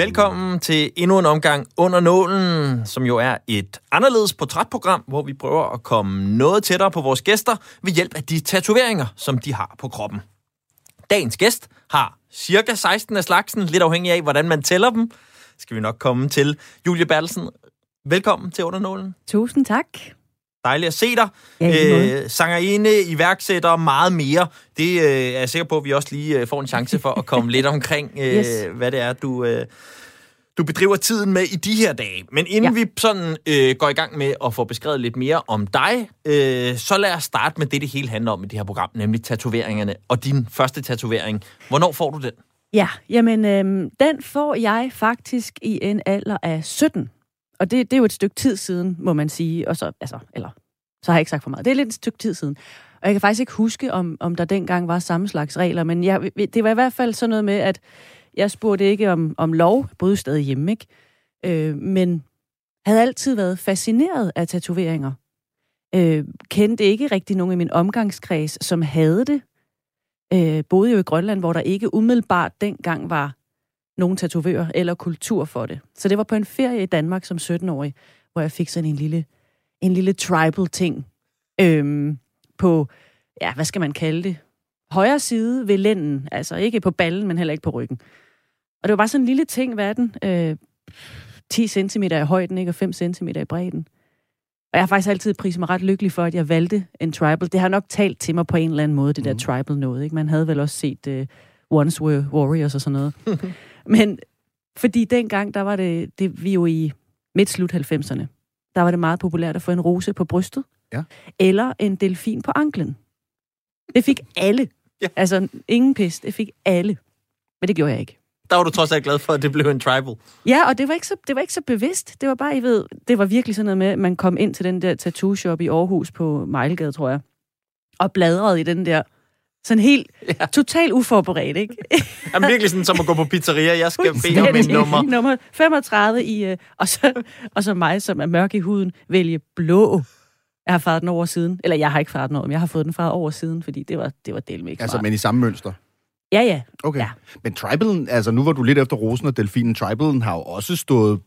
Velkommen til endnu en omgang Under Nålen, som jo er et anderledes portrætprogram, hvor vi prøver at komme noget tættere på vores gæster ved hjælp af de tatoveringer, som de har på kroppen. Dagens gæst har cirka 16 af slagsen, lidt afhængig af, hvordan man tæller dem. Skal vi nok komme til. Julie Bertelsen, velkommen til Under Nålen. Tusind tak. Dejligt at se dig. Ja, øh, sangerinde, iværksætter, meget mere. Det øh, er jeg sikker på, at vi også lige øh, får en chance for at komme lidt omkring, øh, yes. hvad det er, du, øh, du bedriver tiden med i de her dage. Men inden ja. vi sådan øh, går i gang med at få beskrevet lidt mere om dig, øh, så lad os starte med det, det hele handler om i det her program, nemlig tatoveringerne. Og din første tatovering. Hvornår får du den? Ja, jamen, øh, den får jeg faktisk i en alder af 17. Og det, det er jo et stykke tid siden, må man sige. Og så, altså, eller, så har jeg ikke sagt for meget. Det er lidt et stykke tid siden. Og jeg kan faktisk ikke huske, om, om der dengang var samme slags regler, men jeg, det var i hvert fald sådan noget med, at jeg spurgte ikke om, om lov, både stadig hjemme, ikke? Øh, men havde altid været fascineret af tatoveringer. Øh, kendte ikke rigtig nogen i min omgangskreds, som havde det. Øh, boede jo i Grønland, hvor der ikke umiddelbart dengang var nogen tatovør eller kultur for det. Så det var på en ferie i Danmark som 17-årig, hvor jeg fik sådan en lille, en lille tribal ting øhm, på, ja, hvad skal man kalde det? Højre side ved lænden, altså ikke på ballen, men heller ikke på ryggen. Og det var bare sådan en lille ting, hvad er den? Øh, 10 cm i højden, ikke? og 5 cm i bredden. Og jeg har faktisk altid priset mig ret lykkelig for, at jeg valgte en tribal. Det har nok talt til mig på en eller anden måde, det der mm. tribal noget. Ikke? Man havde vel også set uh, Once Were Warriors og sådan noget. Men fordi dengang, der var det, det vi jo i midt-slut 90'erne, der var det meget populært at få en rose på brystet. Ja. Eller en delfin på anklen. Det fik alle. Ja. Altså, ingen pis. Det fik alle. Men det gjorde jeg ikke. Der var du trods alt glad for, at det blev en tribal. Ja, og det var ikke så, det var ikke så bevidst. Det var bare, I ved, det var virkelig sådan noget med, at man kom ind til den der tattoo shop i Aarhus på Mejlgade, tror jeg, og bladrede i den der sådan helt ja. totalt uforberedt, ikke? Jamen virkelig sådan som at gå på pizzeria. Jeg skal bede om et nummer. nummer 35 i, øh, og, så, og så mig, som er mørk i huden, vælge blå. Jeg har farvet den over siden. Eller jeg har ikke farvet den over, men jeg har fået den farvet over siden, fordi det var, det var delmægt Altså, men i samme mønster? Ja, ja. Okay. Ja. Men tribalen, altså nu var du lidt efter rosen og delfinen. Tribalen har jo også stået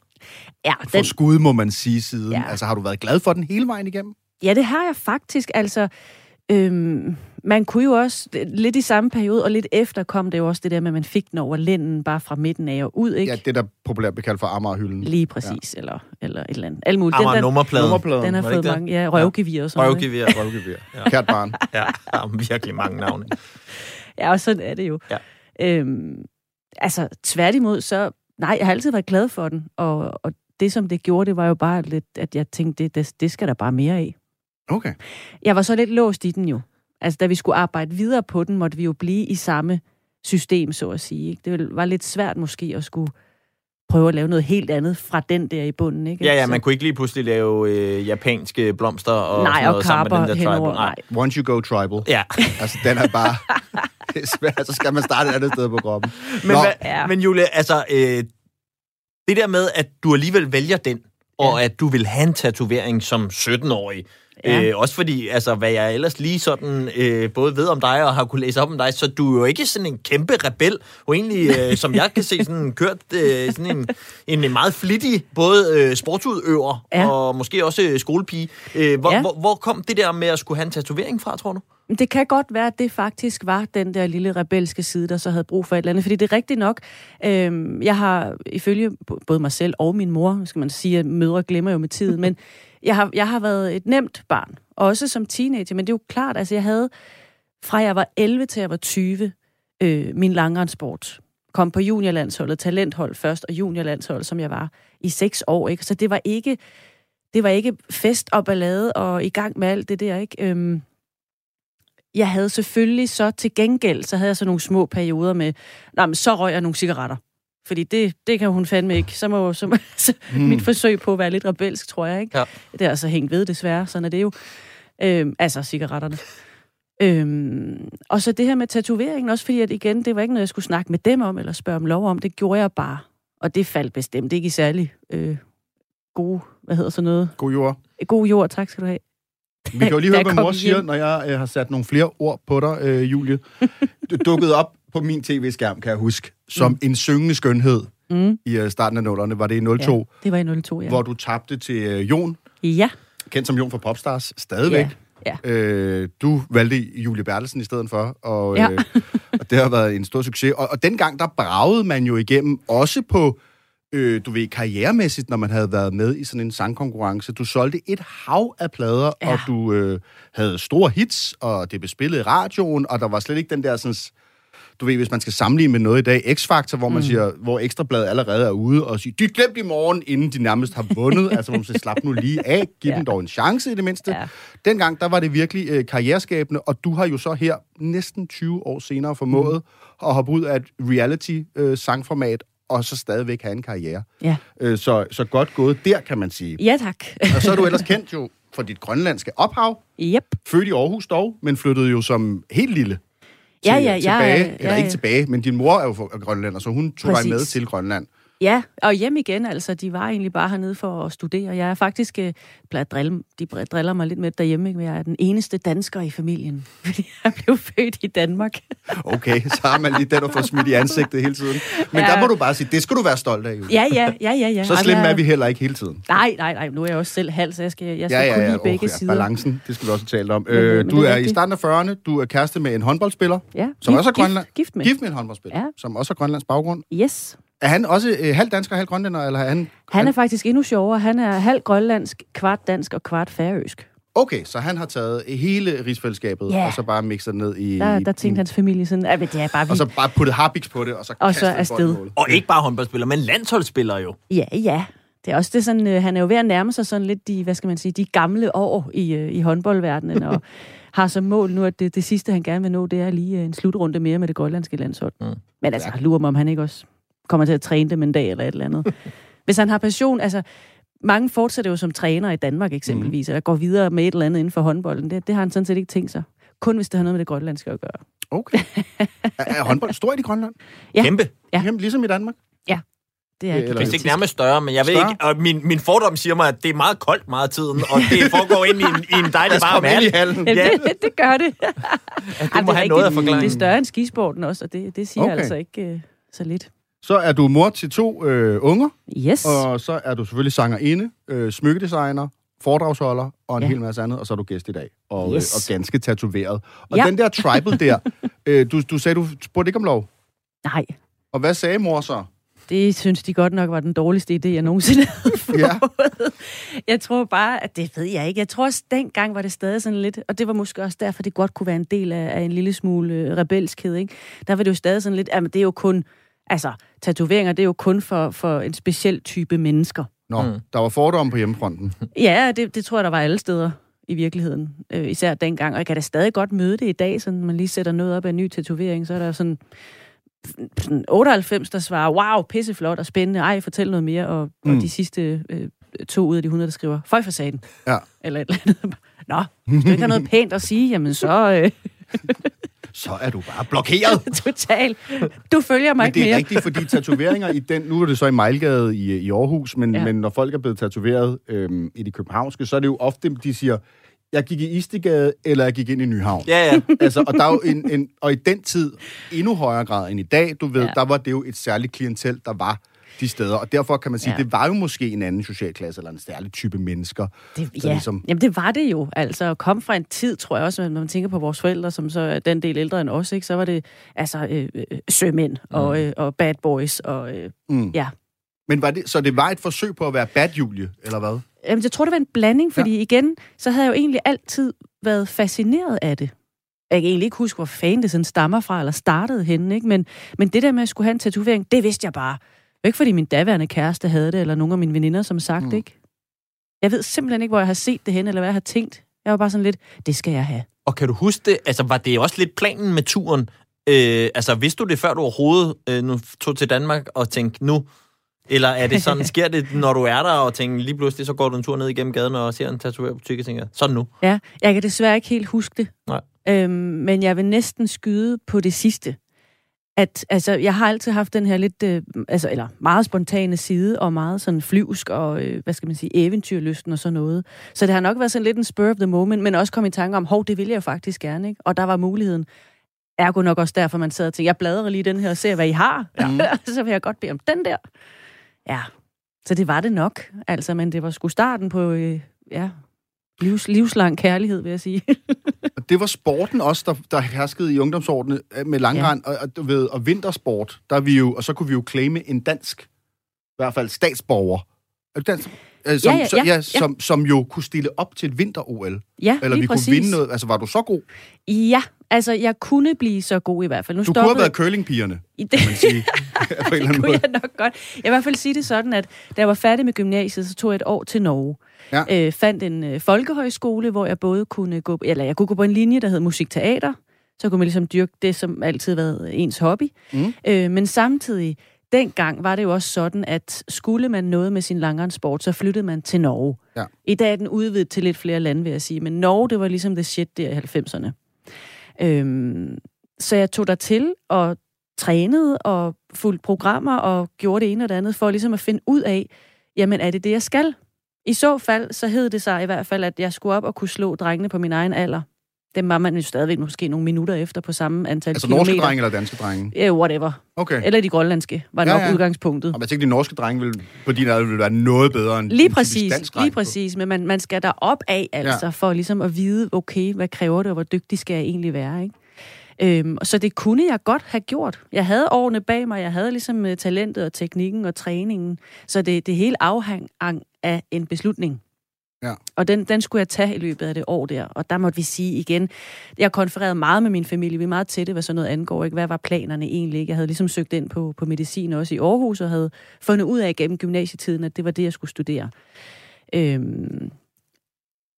ja, den... for skud, må man sige, siden. Ja. Altså, har du været glad for den hele vejen igennem? Ja, det har jeg faktisk. Altså, øhm, man kunne jo også, lidt i samme periode, og lidt efter kom det jo også det der med, at man fik den over lænden, bare fra midten af og ud, ikke? Ja, det der populært bliver kaldt for Amagerhylden. Lige præcis, ja. eller, eller et eller andet. Alt muligt. Amager nummerpladen. nummerpladen. Den har fået mange, ja, røvgevir og sådan noget. Røvgevir, røvgevir. Ja. Kært barn. ja, der er virkelig mange navne. ja, og sådan er det jo. Ja. Øhm, altså, tværtimod, så... Nej, jeg har altid været glad for den, og, og det, som det gjorde, det var jo bare lidt, at jeg tænkte, det, det, det skal der bare mere af. Okay. Jeg var så lidt låst i den jo. Altså, da vi skulle arbejde videre på den, måtte vi jo blive i samme system, så at sige. Ikke? Det var lidt svært måske at skulle prøve at lave noget helt andet fra den der i bunden. Ikke? Ja, ja, man kunne ikke lige pludselig lave øh, japanske blomster og nej, sådan noget og sammen med den der henover, tribal. Nej. Once you go tribal. Ja. Altså, den er bare... det svært, så skal man starte et andet sted på kroppen. Men, Nå. hva, Ja. men Julie, altså, øh, det der med, at du alligevel vælger den, og at du vil have en tatovering som 17-årig, Ja. Øh, også fordi, altså, hvad jeg ellers lige sådan, øh, både ved om dig og har kunne læse op om dig, så du er jo ikke sådan en kæmpe rebel, og egentlig, øh, som jeg kan se, sådan kørt øh, sådan en, en meget flittig, både øh, sportsudøver Ja. og måske også øh, skolepige. Øh, hvor, Ja. hvor, hvor kom det der med at skulle have en tatovering fra, tror du? Det kan godt være, at det faktisk var den der lille rebelske side, der så havde brug for et eller andet. Fordi det er rigtigt nok. Øhm, jeg har ifølge både mig selv og min mor, skal man sige, at mødre glemmer jo med tiden, men jeg har, jeg har været et nemt barn. Også som teenager, men det er jo klart, altså jeg havde fra jeg var 11 til jeg var 20 øh, min langrendsport. Kom på juniorlandsholdet, talenthold først, og juniorlandshold, som jeg var i seks år. Ikke? Så det var ikke, det var ikke fest og ballade og i gang med alt det der. Ikke? Øhm, jeg havde selvfølgelig så til gengæld, så havde jeg så nogle små perioder med, nej, men så røg jeg nogle cigaretter. Fordi det, det kan hun fandme ikke. Så må, så, så mm. mit forsøg på at være lidt rebelsk, tror jeg, ikke? Ja. Det er altså hængt ved, desværre. Sådan er det jo. Øhm, altså cigaretterne. Øhm, og så det her med tatoveringen, også fordi, at igen, det var ikke noget, jeg skulle snakke med dem om, eller spørge om lov om. Det gjorde jeg bare. Og det faldt bestemt ikke i særlig øh, gode, hvad hedder sådan noget? God jord. God jord, tak skal du have. Vi kan jo lige høre, hvad mor siger, hjem. når jeg øh, har sat nogle flere ord på dig, øh, Julie. Du dukkede op på min tv-skærm, kan jeg huske, som mm. en syngende skønhed Mm. i øh, starten af nullerne. Var det i 02, Ja, det var i 02, ja. hvor du tabte til øh, Jon, Ja, kendt som Jon fra Popstars, stadigvæk. ja. Øh, du valgte Julie Bertelsen i stedet for, og, Ja. øh, og det har været en stor succes. Og, og dengang, der bragede man jo igennem, også på, øh, du ved, karrieremæssigt, når man havde været med i sådan en sangkonkurrence. Du solgte et hav af plader, Ja. og du øh, havde store hits, og det blev spillet i radioen, og der var slet ikke den der sådan du ved, hvis man skal sammenligne med noget i dag, X-Factor, hvor man mm. siger, hvor Ekstrabladet allerede er ude og siger, de glemt i morgen, inden de nærmest har vundet. altså, hvor man siger, slap nu lige af, giv ja. Dem dog en chance i det mindste. Ja. Dengang, der var det virkelig øh, karriereskabende, og du har jo så her næsten 20 år senere formået mm. at hoppe ud af et reality-sangformat, og så stadigvæk have en karriere. ja. Øh, så, så godt gået der, kan man sige. Ja, tak. Og så er du ellers kendt jo for dit grønlandske ophav, yep. født i Aarhus dog, men flyttede jo som helt lille Ja, ja, ja, tilbage. ja, eller ja. ikke tilbage, men din mor er jo fra Grønland, og så hun tog dig Præcis. med til Grønland. Ja, og hjem igen, altså. De var egentlig bare hernede for at studere. Jeg er faktisk, øh, drille, de driller mig lidt med derhjemme, ikke? men jeg er den eneste dansker i familien, fordi jeg blev født i Danmark. Okay, så har man lige den at få smidt i ansigtet hele tiden. Men Ja. der må du bare sige, det skal du være stolt af, Julie. Ja, ja, ja, ja. ja. Så jeg- er vi heller ikke hele tiden. Nej, nej, nej. Nu er jeg også selv halv, så jeg skal, jeg skal Ja, ja, kunne ja. lide begge Oh, ja. sider. Balancen, det skal vi også tale om. Men, øh, men du er er i starten af 40'erne, du er kæreste med en håndboldspiller, Ja, som gift, også er Grønland. Gift, gift med. gift med en håndboldspiller, Ja. som også har Grønlands baggrund. Yes. Er han også øh, halv dansker og halv grønlænder, eller er han... Han er faktisk endnu sjovere. Han er halv grønlandsk, kvart dansk og kvart færøsk. Okay, så han har taget hele rigsfællesskabet, Ja. og så bare mixet ned i... Der, der tænkte hans familie sådan, at det er bare Og vildt. så bare puttet harpiks på det, og så Og så afsted. Og ikke bare håndboldspiller, men landsholdsspiller jo. Ja, ja. Det er også det sådan, øh, han er jo ved at nærme sig sådan lidt de, hvad skal man sige, de gamle år i, øh, i håndboldverdenen, og har som mål nu, at det, det sidste, han gerne vil nå, det er lige øh, en slutrunde mere med det grønlandske landshold. Mm. Men altså, lurer mig, om han ikke også kommer til at træne dem en dag eller et eller andet. Hvis han har passion, altså, mange fortsætter jo som træner i Danmark eksempelvis, eller går videre med et eller andet inden for håndbolden. Det, det har han sådan set ikke tænkt sig. Kun hvis det har noget med det grønlandske at gøre. Okay. Er, er håndbold stort i Grønland? Ja. Kæmpe. Ja. Jamen, ligesom i Danmark? Det er Eller- Hvis ikke nærmest større, men jeg ved Større? ikke, og min, min fordom siger mig, at det er meget koldt meget af tiden, og det foregår ind i en, i en dejlig varm hal. i hallen. Ja, Ja. det, det gør det. Det Ej, må er have noget rigtigt. forklaringen. Det er større end skisporten også, og det, det siger Okay. altså ikke øh, så lidt. Så er du mor til to øh, unger, Yes. og så er du selvfølgelig sangerinde, øh, smykkedesigner, foredragsholder og en Ja. hel masse andet, og så er du gæst i dag, og, Yes. øh, og ganske tatoveret. Og Ja. den der tribal der, øh, du, du sagde, du spurgte ikke om lov. Nej, Og hvad sagde mor så? det synes de godt nok var den dårligste idé, jeg nogensinde havde fået. Ja. Jeg tror bare, at det ved jeg ikke. Jeg tror også, dengang var det stadig sådan lidt, og det var måske også derfor, det godt kunne være en del af, af en lille smule øh, rebelskhed, ikke? Der var det jo stadig sådan lidt, at det er jo kun, altså, tatoveringer, det er jo kun for, for en speciel type mennesker. Nå, mm. der var fordomme på hjemmefronten. Ja, det, det tror jeg, der var alle steder i virkeligheden. Øh, især dengang. Og jeg kan da stadig godt møde det i dag, så man lige sætter noget op af en ny tatovering, så er der sådan, sådan 98, der svarer, wow, pisseflot og spændende, ej, fortæl noget mere. Og, mm. Mm. og de sidste øh, to ud af de 100, der skriver, føj for saten. Ja. Eller et eller andet. Nå, hvis du ikke har noget pænt at sige, jamen så øh, Så er du bare blokeret. total. Du følger mig Men ikke det er mere. rigtigt, fordi tatoveringer i den... Nu er det så i Mejlgade i, i Aarhus, men, ja. Men når folk er blevet tatoveret øhm, i de københavnske, så er det jo ofte, de siger, jeg gik i Istegade, eller jeg gik ind i Nyhavn. Ja, ja. altså, og, der er jo en, en, og i den tid, endnu højere grad end i dag, du ved. Ja. der var det jo et særligt klientel, der var de steder. Og derfor kan man sige, ja. Det var jo måske en anden socialklasse, eller en særlig type mennesker. Det, ja, ligesom- jamen det var det jo. Altså, kom fra en tid, tror jeg også, når man tænker på vores forældre, som så er den del ældre end os, ikke? så var det altså øh, øh, sømænd og, øh, og bad boys. Og, øh, Mm. ja. Men var det, så det var et forsøg på at være bad Julie, eller hvad? Jamen, jeg tror, det var en blanding, fordi ja. igen, så havde jeg jo egentlig altid været fascineret af det. Jeg kan egentlig ikke huske, hvor fanden det sådan stammer fra, eller startede henne, ikke? Men, men det der med at skulle have en tatovering, det vidste jeg bare. Var ikke, fordi min daværende kæreste havde det, eller nogle af mine veninder, som sagt, mm. ikke? Jeg ved simpelthen ikke, hvor jeg har set det hen, eller hvad jeg har tænkt. Jeg var bare sådan lidt, det skal jeg have. Og kan du huske det? Altså, var det også lidt planen med turen? Øh, altså, vidste du det, før du overhovedet øh, nu tog til Danmark og tænkte, nu? Eller er det sådan, sker det, når du er der og tænker, lige pludselig så går du en tur ned igennem gaden og ser en tatovørbutik og tænker, sådan nu? Ja, jeg kan desværre ikke helt huske det. Nej. Øhm, men jeg vil næsten skyde på det sidste. At, altså, jeg har altid haft den her lidt, øh, altså, eller meget spontane side, og meget sådan flyvsk og, øh, hvad skal man sige, eventyrlysten og sådan noget. Så det har nok været sådan lidt en spur of the moment, men også kommet i tanke om, hov, det vil jeg jo faktisk gerne, ikke? Og der var muligheden. Ergo nok også derfor, man sad og tænkte, jeg bladrer lige den her og ser, hvad I har. Ja. så vil jeg godt bede om den der. Ja, så det var det nok. Altså, men det var sgu starten på, øh, ja, livs, livslang kærlighed, vil jeg sige. Og det var sporten også, der, der herskede i ungdomsårene øh, med langrand ja. og, og, ved, og vintersport. Der er vi jo, og så kunne vi jo claime en dansk, i hvert fald statsborger, er du dansk? Øh, som, Ja, ja, ja, ja, som, som jo kunne stille op til et vinter-OL. Ja, Eller vi præcis. kunne vinde noget. Altså, var du så god? Ja, altså, jeg kunne blive så god i hvert fald. Nu Du kunne have stoppede- været curlingpigerne, I det, kan man sige. på en eller det anden kunne måde. jeg nok godt. Jeg vil i hvert fald sige det sådan, at da jeg var færdig med gymnasiet, så tog jeg et år til Norge. Ja. Øh, fandt en øh, folkehøjskole, hvor jeg både kunne gå, eller jeg kunne gå på en linje, der hed musikteater. Så kunne man ligesom dyrke det, som altid har været ens hobby. Mm. Øh, men samtidig, dengang var det jo også sådan, at skulle man noget med sin langrenssport, så flyttede man til Norge. Ja. I dag er den udvidet til lidt flere lande, vil jeg sige. Men Norge, det var ligesom det shit der i 90'erne. Øhm, så jeg tog der til og trænede og fulgte programmer og gjorde det ene og det andet for ligesom at finde ud af, jamen er det det, jeg skal? I så fald, så hed det sig i hvert fald, at jeg skulle op og kunne slå drengene på min egen alder. Dem var man jo stadigvæk måske nogle minutter efter på samme antal Altså kilometer. norske drenge eller danske drenge? Ja, whatever. Okay. Eller de grønlandske, var Ja, nok ja. udgangspunktet. Og jeg tænkte, de norske drenge ville, på din alder ville være noget bedre end Lige præcis, dansk lige præcis. Men man, man skal der op af, altså, ja. for ligesom at vide, okay, hvad kræver det, og hvor dygtig skal jeg egentlig være, ikke? Øhm, og så det kunne jeg godt have gjort. Jeg havde årene bag mig, jeg havde ligesom øh, talentet og teknikken og træningen. Så det, det hele afhang af en beslutning. Ja. Og den, den skulle jeg tage i løbet af det år der. Og der måtte vi sige igen, jeg konfererede meget med min familie. Vi er meget tætte, hvad sådan noget angår. Ikke? Hvad var planerne egentlig? Ikke? Jeg havde ligesom søgt ind på, på medicin også i Aarhus, og havde fundet ud af gennem gymnasietiden, at det var det, jeg skulle studere. Øhm,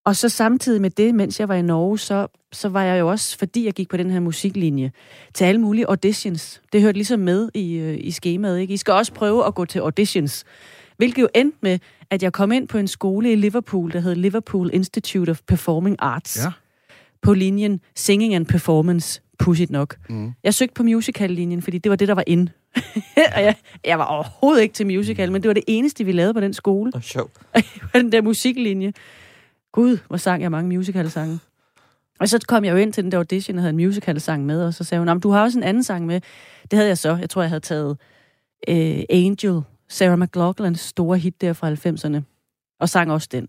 og så samtidig med det, mens jeg var i Norge, så, så var jeg jo også, fordi jeg gik på den her musiklinje, til alle mulige auditions. Det hørte ligesom med i, øh, i skemaet. Ikke? I skal også prøve at gå til auditions. Hvilket jo endte med, at jeg kom ind på en skole i Liverpool, der hed Liverpool Institute of Performing Arts. Ja. På linjen Singing and Performance, push it nok. Mm. Jeg søgte på musical-linjen, fordi det var det, der var inde. og jeg, jeg var overhovedet ikke til musical, men det var det eneste, vi lavede på den skole. Og sjovt. den der musiklinje. Gud, hvor sang jeg mange musical-sange. Og så kom jeg jo ind til den der audition, og havde en musical-sang med, og så sagde hun, "Nå, men du har også en anden sang med. Det havde jeg så. Jeg tror, jeg havde taget øh, Angel, Sarah McLachlan's store hit der fra 90'erne, og sang også den.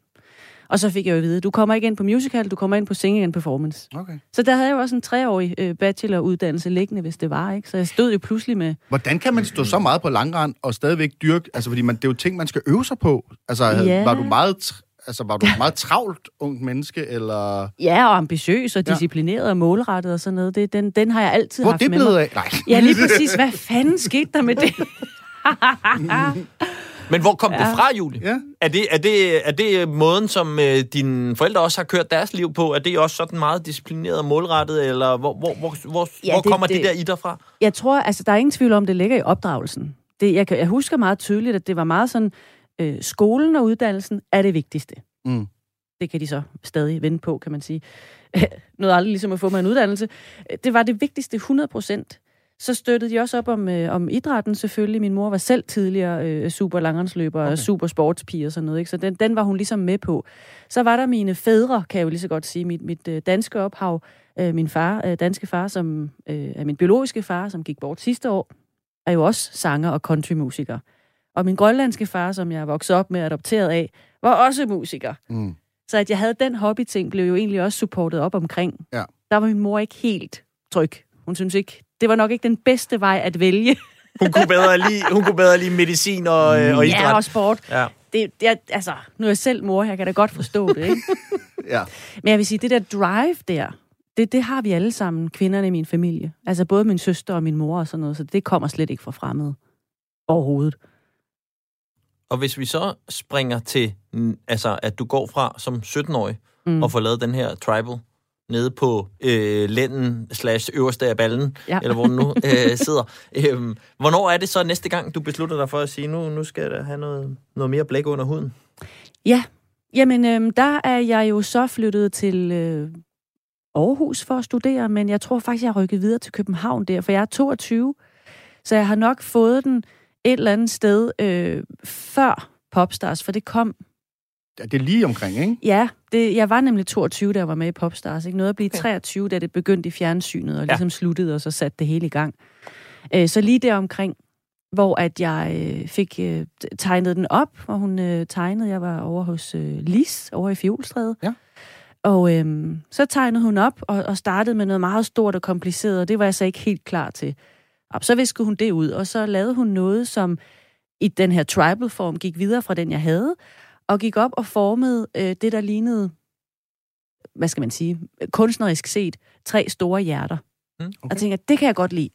Og så fik jeg jo at vide, du kommer ikke ind på musical, du kommer ind på singing and performance. Okay. Så der havde jeg jo også en treårig øh, bacheloruddannelse liggende, hvis det var, ikke? Så jeg stod jo pludselig med, Hvordan kan man stå så meget på langrand og stadigvæk dyrke? Altså, fordi man, det er jo ting, man skal øve sig på. Altså, Ja. var du meget... Altså, var du et meget travlt ungt menneske, eller... ja, og ambitiøs og Ja. disciplineret og målrettet og sådan noget. Det, den, den har jeg altid Hvor haft det med blevet mig. af? Nej. Ja, lige præcis. Hvad fanden skete der med det? Men hvor kom ja. det fra, Julie? Ja. Er det, er, det, er det måden, som øh, dine forældre også har kørt deres liv på? Er det også sådan meget disciplineret og målrettet, eller hvor, hvor, hvor, hvor, Ja, hvor det- kommer det, det- der i dig fra? Jeg tror, altså, der er ingen tvivl om, det ligger i opdragelsen. Det, jeg, kan, jeg husker meget tydeligt, at det var meget sådan, øh, skolen og uddannelsen er det vigtigste. Mm. Det kan de så stadig vente på, kan man sige. Noget aldrig ligesom at få mig en uddannelse. Det var det vigtigste 100 procent. Så støttede de også op om, øh, om idrætten selvfølgelig. Min mor var selv tidligere øh, super langrendsløber okay. Og super sportspige og sådan noget. Ikke? Så den, den var hun ligesom med på. Så var der mine fædre, kan jeg jo lige så godt sige. Mit, mit øh, danske ophav. Øh, min far, øh, danske far, som øh, er min biologiske far, som gik bort sidste år, er jo også sanger og countrymusiker. Og min grønlandske far, som jeg vokset op med og adopteret af, var også musiker. Mm. Så at jeg havde den hobbyting, blev jo egentlig også supportet op omkring. Ja. Der var min mor ikke helt tryg. Hun synes ikke, det var nok ikke den bedste vej at vælge. Hun kunne bedre lide, hun kunne bedre lide medicin og, øh, og idræt. Ja, og sport. Ja. Det, det, altså, nu er jeg selv mor, jeg kan da godt forstå det, ikke? Ja. Men jeg vil sige, det der drive der, det, det har vi alle sammen, kvinderne i min familie. Altså både min søster og min mor og sådan noget, så det kommer slet ikke fra fremmede. Overhovedet. Og hvis vi så springer til, altså at du går fra som 17-årig Mm. og får lavet den her tribal nede på øh, lænden slash øverste af ballen, Ja. eller hvor den nu øh, sidder. Øhm, hvornår er det så næste gang, du beslutter dig for at sige, nu, nu skal da have noget, noget mere blæk under huden? Ja, jamen øhm, der er jeg jo så flyttet til øh, Aarhus for at studere, men jeg tror faktisk, jeg har rykket videre til København der, for jeg er 22, så jeg har nok fået den et eller andet sted øh, før Popstars, for det kom det er lige omkring, ikke? Ja, det, jeg var nemlig 22, da jeg var med i Popstars. Ikke? Noget at blive okay. 23, da det begyndte i fjernsynet, og ligesom ja. sluttede, og så satte det hele i gang. Øh, så lige der omkring, hvor at jeg øh, fik øh, tegnet den op, hvor hun øh, tegnede. Jeg var over hos øh, Lis, over i Fjolstræde. Ja. Og øh, så tegnede hun op, og, og startede med noget meget stort og kompliceret, og det var jeg så ikke helt klar til. Og så viskede hun det ud, og så lavede hun noget, som i den her tribal-form gik videre fra den, jeg havde, og gik op og formede øh, det, der lignede, hvad skal man sige, kunstnerisk set, tre store hjerter. Mm, okay. Og tænker, det kan jeg godt lide.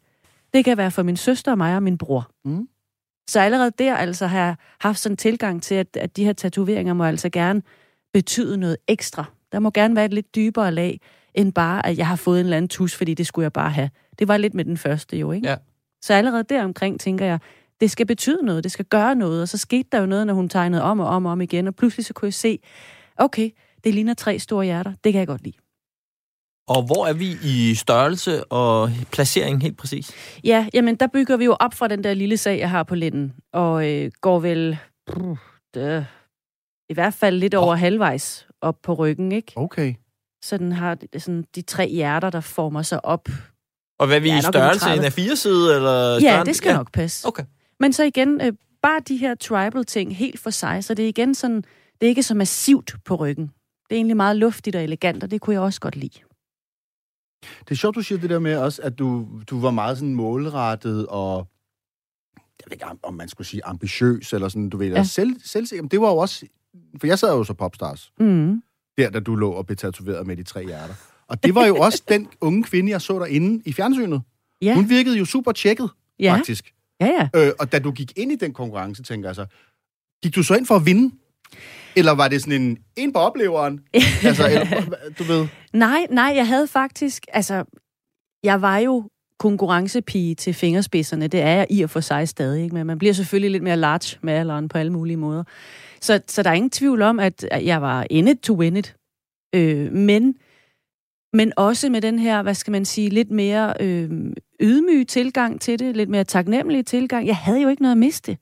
Det kan være for min søster, mig og min bror. Mm. Så allerede der altså har jeg haft sådan en tilgang til, at, at de her tatoveringer må altså gerne betyde noget ekstra. Der må gerne være et lidt dybere lag, end bare, at jeg har fået en eller anden tus, fordi det skulle jeg bare have. Det var lidt med den første jo, ikke? Ja. Så allerede der omkring tænker jeg, det skal betyde noget, det skal gøre noget. Og så skete der jo noget, når hun tegnede om og om og om igen, og pludselig så kunne jeg se, okay, det ligner tre store hjerter, det kan jeg godt lide. Og hvor er vi i størrelse og placering helt præcis? Ja, jamen der bygger vi jo op fra den der lille sag, jeg har på linden, og øh, går vel bruh, det, i hvert fald lidt over oh. halvvejs op på ryggen, ikke? Okay. Så den har sådan de tre hjerter, der former sig op. Og hvad er vi ja, i størrelse? En af fire side eller Ja, det skal ja. nok passe. Okay. Men så igen, øh, bare de her tribal ting helt for sig, så det er igen sådan, det er ikke så massivt på ryggen. Det er egentlig meget luftigt og elegant, og det kunne jeg også godt lide. Det er sjovt, du siger det der med også, at du, du var meget sådan målrettet og jeg ved ikke, om man skulle sige ambitiøs, eller sådan, du ved, ja. selv, selv, det var jo også, for jeg sad jo så popstars, mm. der, da du lå og blev tatoveret med de tre hjerter. Og det var jo også den unge kvinde, jeg så derinde i fjernsynet. Ja. Hun virkede jo super tjekket, ja. faktisk. Ja, ja. Øh, og da du gik ind i den konkurrence, tænker jeg så, gik du så ind for at vinde? Eller var det sådan en, en på opleveren? altså, eller, du ved. Nej, nej, jeg havde faktisk, altså, jeg var jo konkurrencepige til fingerspidserne. Det er jeg i og for sig stadig, ikke? men man bliver selvfølgelig lidt mere large med alderen på alle mulige måder. Så, så der er ingen tvivl om, at jeg var in it to win it. Øh, men, men også med den her, hvad skal man sige, lidt mere øh, ydmyg tilgang til det, lidt mere taknemmelig tilgang. Jeg havde jo ikke noget at miste.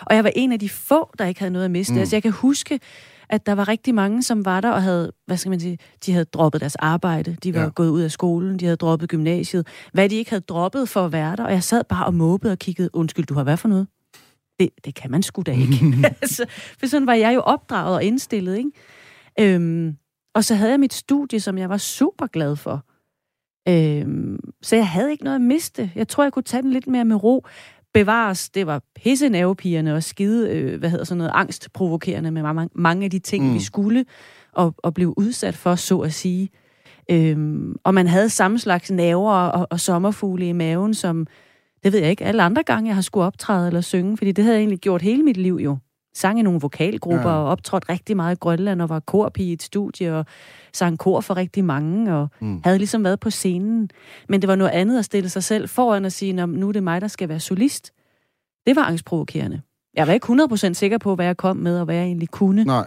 Og jeg var en af de få, der ikke havde noget at miste. Mm. Altså, jeg kan huske, at der var rigtig mange, som var der og havde, hvad skal man sige, de havde droppet deres arbejde, de var ja. gået ud af skolen, de havde droppet gymnasiet. Hvad de ikke havde droppet for at være der, og jeg sad bare og måbede og kiggede, undskyld, du har hvad for noget? Det, det kan man sgu da ikke. altså, for sådan var jeg jo opdraget og indstillet, ikke? Øhm, og så havde jeg mit studie, som jeg var super glad for. Øhm, så jeg havde ikke noget at miste. Jeg tror, jeg kunne tage den lidt mere med ro bevares, det var pisse nervepigerne og skide, øh, hvad hedder sådan noget, angstprovokerende med mange, mange af de ting, mm. vi skulle og, og blev udsat for, så at sige. Øhm, og man havde samme slags naver og, og sommerfugle i maven, som, det ved jeg ikke, alle andre gange, jeg har skulle optræde eller synge, fordi det havde jeg egentlig gjort hele mit liv jo sang i nogle vokalgrupper ja. og optrådte rigtig meget i Grønland og var korpige i et studie og sang kor for rigtig mange og mm. havde ligesom været på scenen. Men det var noget andet at stille sig selv foran og sige, nu er det mig, der skal være solist. Det var angstprovokerende. Jeg var ikke 100% sikker på, hvad jeg kom med og hvad jeg egentlig kunne. Nej.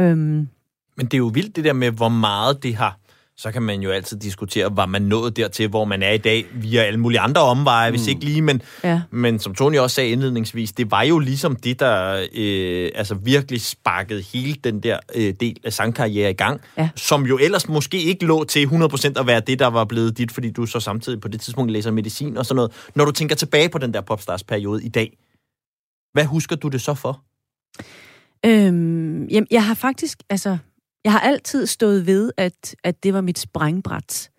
Øhm, Men det er jo vildt det der med, hvor meget det har så kan man jo altid diskutere, var man nået dertil, hvor man er i dag, via alle mulige andre omveje, mm. hvis ikke lige, men, ja. men som Tony også sagde indledningsvis, det var jo ligesom det, der øh, altså virkelig sparkede hele den der øh, del af sangkarriere i gang, ja. som jo ellers måske ikke lå til 100% at være det, der var blevet dit, fordi du så samtidig på det tidspunkt læser medicin og sådan noget. Når du tænker tilbage på den der popstars-periode i dag, hvad husker du det så for? Øhm, jamen, jeg har faktisk, altså, jeg har altid stået ved, at, at det var mit springbræt.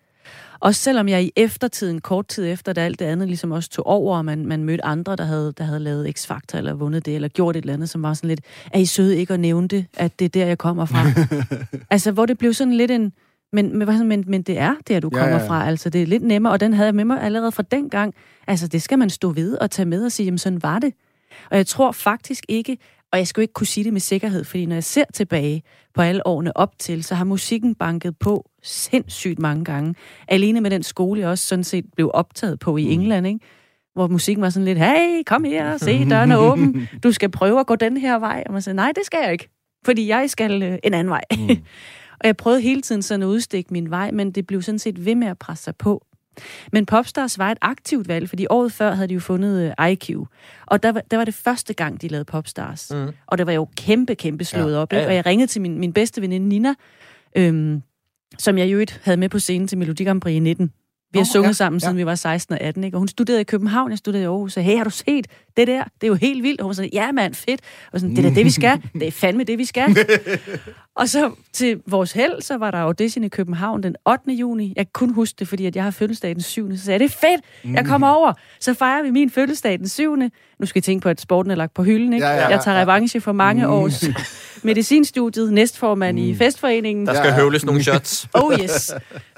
Og selvom jeg i eftertiden, kort tid efter, da alt det andet ligesom også tog over, og man, man mødte andre, der havde, der havde lavet X-Factor, eller vundet det, eller gjort et eller andet, som var sådan lidt, er I søde ikke at nævne det, at det er der, jeg kommer fra? altså, hvor det blev sådan lidt en, men, men, men, men det er der, du kommer ja, ja. fra. Altså, det er lidt nemmere, og den havde jeg med mig allerede fra den gang. Altså, det skal man stå ved og tage med og sige, jamen sådan var det. Og jeg tror faktisk ikke, og jeg skal jo ikke kunne sige det med sikkerhed, fordi når jeg ser tilbage på alle årene op til, så har musikken banket på sindssygt mange gange. Alene med den skole, jeg også sådan set blev optaget på i mm. England, ikke? hvor musikken var sådan lidt, hey, kom her, se, døren er åben, du skal prøve at gå den her vej. Og man sagde, nej, det skal jeg ikke, fordi jeg skal øh, en anden vej. Mm. og jeg prøvede hele tiden sådan at udstikke min vej, men det blev sådan set ved med at presse sig på. Men Popstars var et aktivt valg, fordi året før havde de jo fundet uh, IQ. Og der var, der var det første gang, de lavede Popstars. Mm. Og det var jo kæmpe, kæmpe slået ja. op. Ikke? Ja, ja. Og jeg ringede til min, min bedste veninde Nina, øhm, som jeg jo ikke havde med på scenen til Melodi Grand Prix i 19. Vi har sunget ja, sammen, ja. siden vi var 16 og 18, ikke? Og hun studerede i København, jeg studerede i Aarhus. Og hey, har du set det der? Det er jo helt vildt. Og hun sådan, ja mand, fedt. Og sådan, det er det, vi skal. Det er fandme det, vi skal. og så til vores held, så var der audition i København den 8. juni. Jeg kan kun huske det, fordi at jeg har fødselsdag den 7. Så sagde jeg, det er fedt, jeg kommer over. Så fejrer vi min fødselsdag den 7. Nu skal I tænke på, at sporten er lagt på hylden, ikke? Ja, ja, ja, jeg tager ja. revanche for mange års medicinstudiet, næstformand i festforeningen. Der skal ja, høvles nogle shots. Oh yes.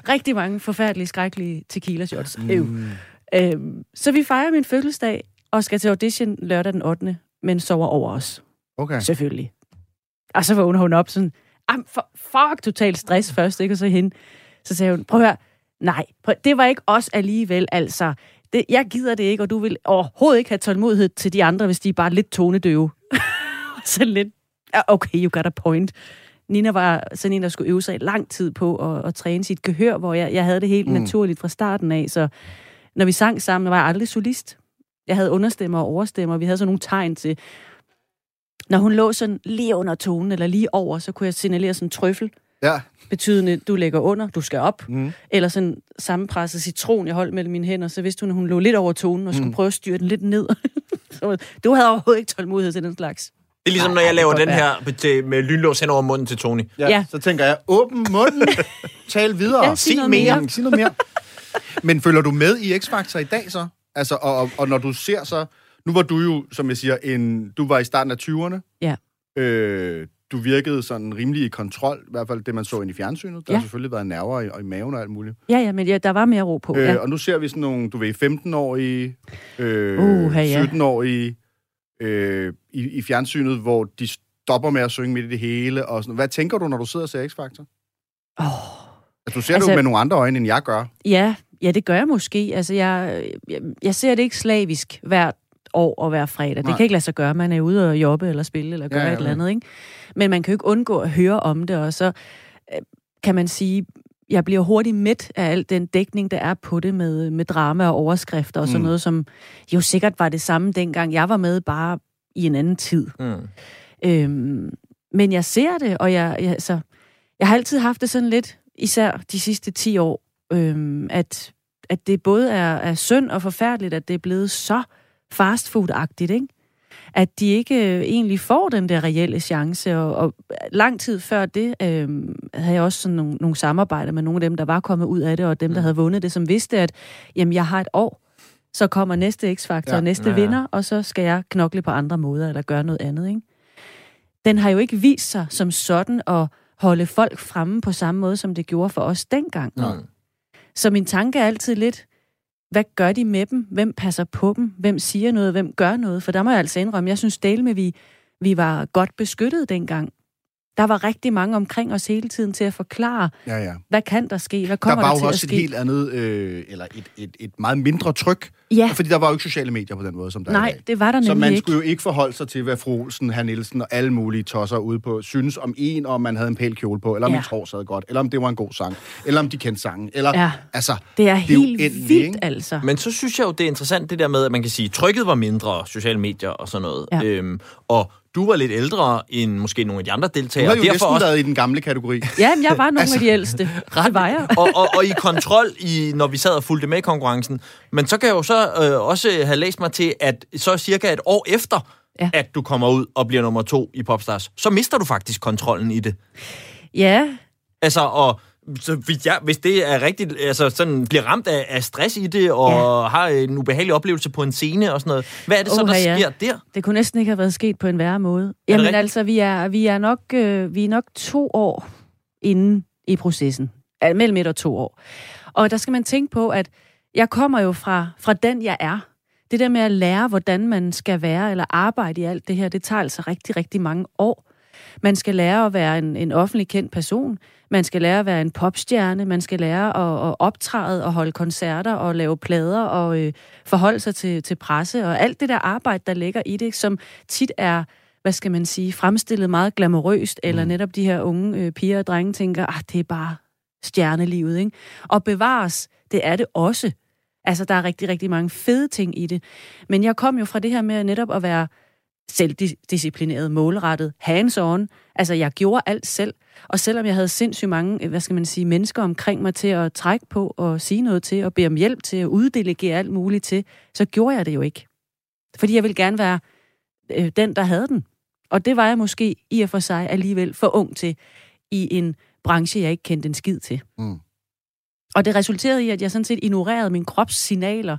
Rigtig mange forfærdelige, skrækkelige tequila shots. Mm. Øhm, så vi fejrer min fødselsdag og skal til audition lørdag den 8. men sover over os. Okay. Selvfølgelig. Og så vågner hun op sådan, "Am, for, fuck, total stress først, ikke? Og så hende. Så sagde hun, prøv at høre, nej, prøv, det var ikke os alligevel, altså. Det, jeg gider det ikke, og du vil overhovedet ikke have tålmodighed til de andre, hvis de er bare lidt tonedøve. så lidt, "Ja, okay, you got a point. Nina var sådan en, der skulle øve sig lang tid på at, at træne sit gehør, hvor jeg, jeg havde det helt mm. naturligt fra starten af, så når vi sang sammen, var jeg aldrig solist. Jeg havde understemmer og overstemmer, vi havde sådan nogle tegn til, når hun lå sådan lige under tonen, eller lige over, så kunne jeg signalere sådan en trøffel, Ja. betydende, du lægger under, du skal op. Mm. Eller sådan sammenpresset citron, jeg holdt mellem mine hænder, så vidste hun, at hun lå lidt over tonen, og skulle Mm. prøve at styre den lidt ned. du havde overhovedet ikke tålmodighed til den slags. Det er ligesom, når jeg laver den her til, med lynlås hen over munden til Tony. Ja. Ja. Så tænker jeg, åbn munden, tal videre. Ja, sig noget mere. Sig noget mere. Men følger du med i X-Factor i dag så? Altså, og, og, og når du ser så... Nu var du jo, som jeg siger, en, du var i starten af 20'erne. Ja. Øh, du virkede sådan rimelig i kontrol, i hvert fald det, man så ind i fjernsynet. Der Ja. har selvfølgelig været nerver i, og i maven og alt muligt. Ja, ja, men ja, der var mere ro på. Øh, ja. og nu ser vi sådan nogle, du ved, 15-årige, øh, Uha, ja. 17-årige øh, i, i fjernsynet, hvor de stopper med at synge midt i det hele. Og sådan. Hvad tænker du, når du sidder og ser X-Factor? Oh. Altså, du ser altså, Altså- det jo med nogle andre øjne, end jeg gør. Ja, ja, det gør jeg måske. Altså, jeg, jeg, jeg ser det ikke slavisk hvert år og hver fredag. Det Nej. kan ikke lade sig gøre. Man er ude og jobbe eller spille eller gøre Ja, ja, ja, et eller andet. Ikke? Men man kan jo ikke undgå at høre om det, og så øh, kan man sige, jeg bliver hurtigt midt af al den dækning, der er på det med, med drama og overskrifter og sådan Mm. noget, som jo sikkert var det samme dengang jeg var med, bare i en anden tid. Mm. Øhm, men jeg ser det, og jeg, jeg, altså, jeg har altid haft det sådan lidt, især de sidste 10 år, øhm, at, at det både er, er synd og forfærdeligt, at det er blevet så fastfood-agtigt, ikke? At de ikke øh, egentlig får den der reelle chance, og, og lang tid før det øhm, havde jeg også sådan nogle, nogle samarbejder med nogle af dem, der var kommet ud af det, og dem, der havde vundet det, som vidste, at jamen, jeg har et år, så kommer næste X-Factor, Ja. næste Ja, vinder, og så skal jeg knokle på andre måder, eller gøre noget andet, ikke? Den har jo ikke vist sig som sådan at holde folk fremme på samme måde, som det gjorde for os dengang. Mm. Så min tanke er altid lidt, hvad gør de med dem? Hvem passer på dem? Hvem siger noget? Hvem gør noget? For der må jeg altså indrømme, jeg synes del med, vi, vi var godt beskyttet dengang. Der var rigtig mange omkring os hele tiden til at forklare, Ja, ja. hvad kan der ske? Hvad Der kommer var der, til at også et ske? helt andet, øh, eller et, et, et meget mindre tryk. Ja, Fordi der var jo ikke sociale medier på den måde, som der er i nej, dag. det var der Så nemlig man ikke. skulle jo ikke forholde sig til, hvad fru Olsen, herr Nielsen og alle mulige tosser ude på synes om en, og om man havde en pæl kjole på, eller om Ja. ens hår sad godt, eller om det var en god sang, eller om de kendte sangen, eller Ja. altså... Det er helt uendeligt, vildt, ikke? altså. Men så synes jeg jo, det er interessant det der med, at man kan sige, at trykket var mindre, sociale medier og sådan noget. Ja. Øhm, og du var lidt ældre end måske nogle af de andre Du deltagere. har jo og næsten også, været i den gamle kategori. Ja, men jeg var nogle af de ældste. Det var jeg. og, og, og i kontrol, i, når vi sad og fulgte med i konkurrencen. Men så kan jeg jo så øh, også have læst mig til, at så cirka et år efter, ja. at du kommer ud og bliver nummer to i Popstars, så mister du faktisk kontrollen i det. Ja, Altså, og så hvis, jeg, hvis det er rigtigt, altså sådan bliver ramt af, af stress i det, og ja. har en ubehagelig oplevelse på en scene og sådan noget. Hvad er det så, der ja. sker der? Det kunne næsten ikke have været sket på en værre måde. Jamen rigtigt? altså, vi er, vi er, nok, øh, vi er nok to år inde i processen. Mellem et og to år. Og der skal man tænke på, at jeg kommer jo fra, fra den, jeg er. Det der med at lære, hvordan man skal være eller arbejde i alt det her, det tager altså rigtig, rigtig mange år. Man skal lære at være en, en offentlig kendt person. Man skal lære at være en popstjerne. Man skal lære at, at optræde og holde koncerter og lave plader og øh, forholde sig til, til presse. Og alt det der arbejde, der ligger i det, som tit er hvad skal man sige, fremstillet meget glamourøst, mm. eller netop de her unge øh, piger og drenge tænker, ah, det er bare stjernelivet, ikke? Og bevares, det Det er det også. Altså, der er rigtig, rigtig mange fede ting i det. Men jeg kom jo fra det her med netop at være selvdisciplineret, målrettet, hands-on. Altså, jeg gjorde alt selv. Og selvom jeg havde sindssygt mange, øh, hvad skal man sige, mennesker omkring mig til at trække på og sige noget til, og bede om hjælp til at uddelegere alt muligt til, så gjorde jeg det jo ikke. Fordi jeg ville gerne være øh, den, der havde den. Og det var jeg måske i og for sig alligevel for ung til i en branche, jeg ikke kendte en skid til. Mm. Og det resulterede i, at jeg sådan set ignorerede min krops signaler.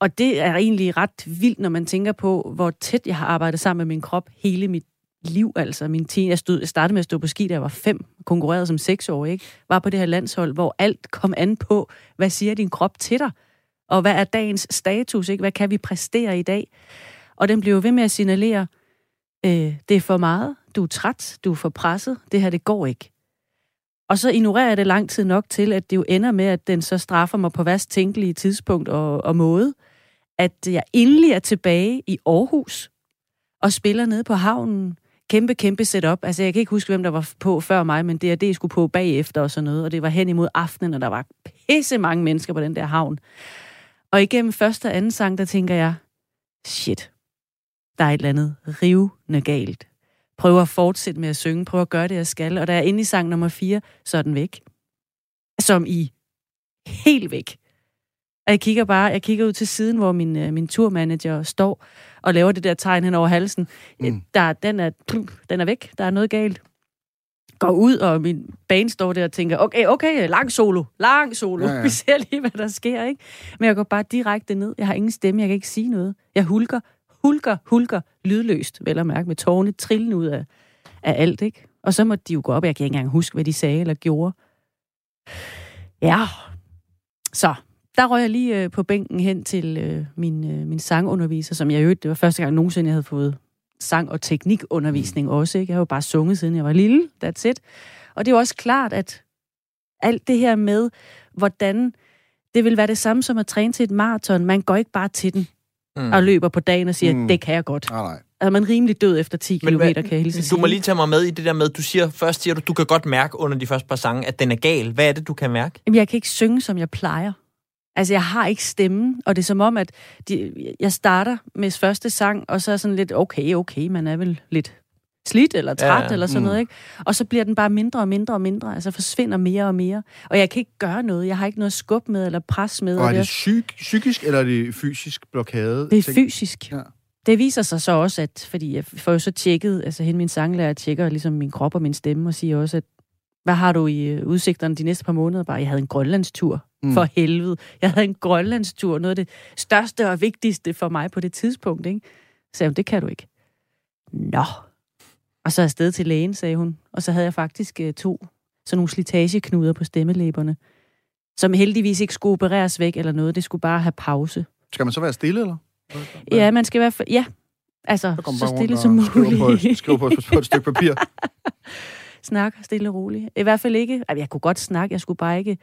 Og det er egentlig ret vildt, når man tænker på, hvor tæt jeg har arbejdet sammen med min krop hele mit liv. Altså min teen, jeg, stod, jeg startede med at stå på ski, da jeg var fem, konkurrerede som seks år, ikke? Var på det her landshold, hvor alt kom an på, hvad siger din krop til dig? Og hvad er dagens status, ikke? Hvad kan vi præstere i dag? Og den blev ved med at signalere, øh, det er for meget, du er træt, du er for presset, det her, det går ikke. Og så ignorerer jeg det lang tid nok til, at det jo ender med, at den så straffer mig på værst tænkelige tidspunkt og, og måde. At jeg endelig er tilbage i Aarhus og spiller nede på havnen. Kæmpe, kæmpe setup. Altså, jeg kan ikke huske, hvem der var på før mig, men det er det, skulle på bagefter og sådan noget. Og det var hen imod aftenen, og der var pisse mange mennesker på den der havn. Og igennem første og anden sang, der tænker jeg, shit, der er et eller andet rivende galt prøver at fortsætte med at synge, prøver at gøre det, jeg skal. Og jeg er inde i sang nummer 4, så er den væk. Som i helt væk. Og jeg kigger bare, jeg kigger ud til siden, hvor min, øh, min turmanager står og laver det der tegn hen over halsen. Mm. Der, den, er, den er væk, der er noget galt. Går ud, og min bane står der og tænker, okay, okay, lang solo, lang solo. Ja, ja. Vi ser lige, hvad der sker, ikke? Men jeg går bare direkte ned. Jeg har ingen stemme, jeg kan ikke sige noget. Jeg hulker hulker, hulker, lydløst, vel at mærke, med tårne trillende ud af, af alt, ikke? Og så måtte de jo gå op, jeg kan ikke engang huske, hvad de sagde eller gjorde. Ja, så der røg jeg lige øh, på bænken hen til øh, min, øh, min sangunderviser, som jeg øvrigt, det var første gang nogensinde, jeg havde fået sang- og teknikundervisning også. Ikke? Jeg har jo bare sunget, siden jeg var lille, that's it. Og det er jo også klart, at alt det her med, hvordan det vil være det samme som at træne til et maraton. Man går ikke bare til den mm. og løber på dagen og siger, mm. det kan jeg godt. Nej, nej. Altså, man er rimelig død efter 10 km, kan jeg hilse Du må lige tage mig med i det der med, du siger, først siger du, du kan godt mærke under de første par sange, at den er gal. Hvad er det, du kan mærke? Jamen, jeg kan ikke synge, som jeg plejer. Altså, jeg har ikke stemmen, og det er som om, at de, jeg starter med første sang, og så er sådan lidt, okay, okay, man er vel lidt slidt eller træt ja, eller sådan mm. noget, ikke? Og så bliver den bare mindre og mindre og mindre, altså forsvinder mere og mere. Og jeg kan ikke gøre noget. Jeg har ikke noget skub med eller pres med. Og er det psyk- psykisk eller er det fysisk blokade? Det er fysisk. Ja. Det viser sig så også, at, fordi jeg får jo så tjekket, altså hende min sanglærer tjekker ligesom min krop og min stemme og siger også, at hvad har du i øh, udsigterne de næste par måneder? Bare, jeg havde en grønlandstur. Mm. For helvede. Jeg havde en grønlandstur. Noget af det største og vigtigste for mig på det tidspunkt, ikke? Så jeg, det kan du ikke. Nå, og så afsted til lægen, sagde hun. Og så havde jeg faktisk uh, to sådan nogle slitageknuder på stemmelæberne, som heldigvis ikke skulle opereres væk eller noget. Det skulle bare have pause. Skal man så være stille, eller? Ja, man skal være... Ja, altså, så, stille som muligt. Skriv på, et, skriv på, på et stykke papir. Snak stille og roligt. I hvert fald ikke... Jeg kunne godt snakke, jeg skulle bare ikke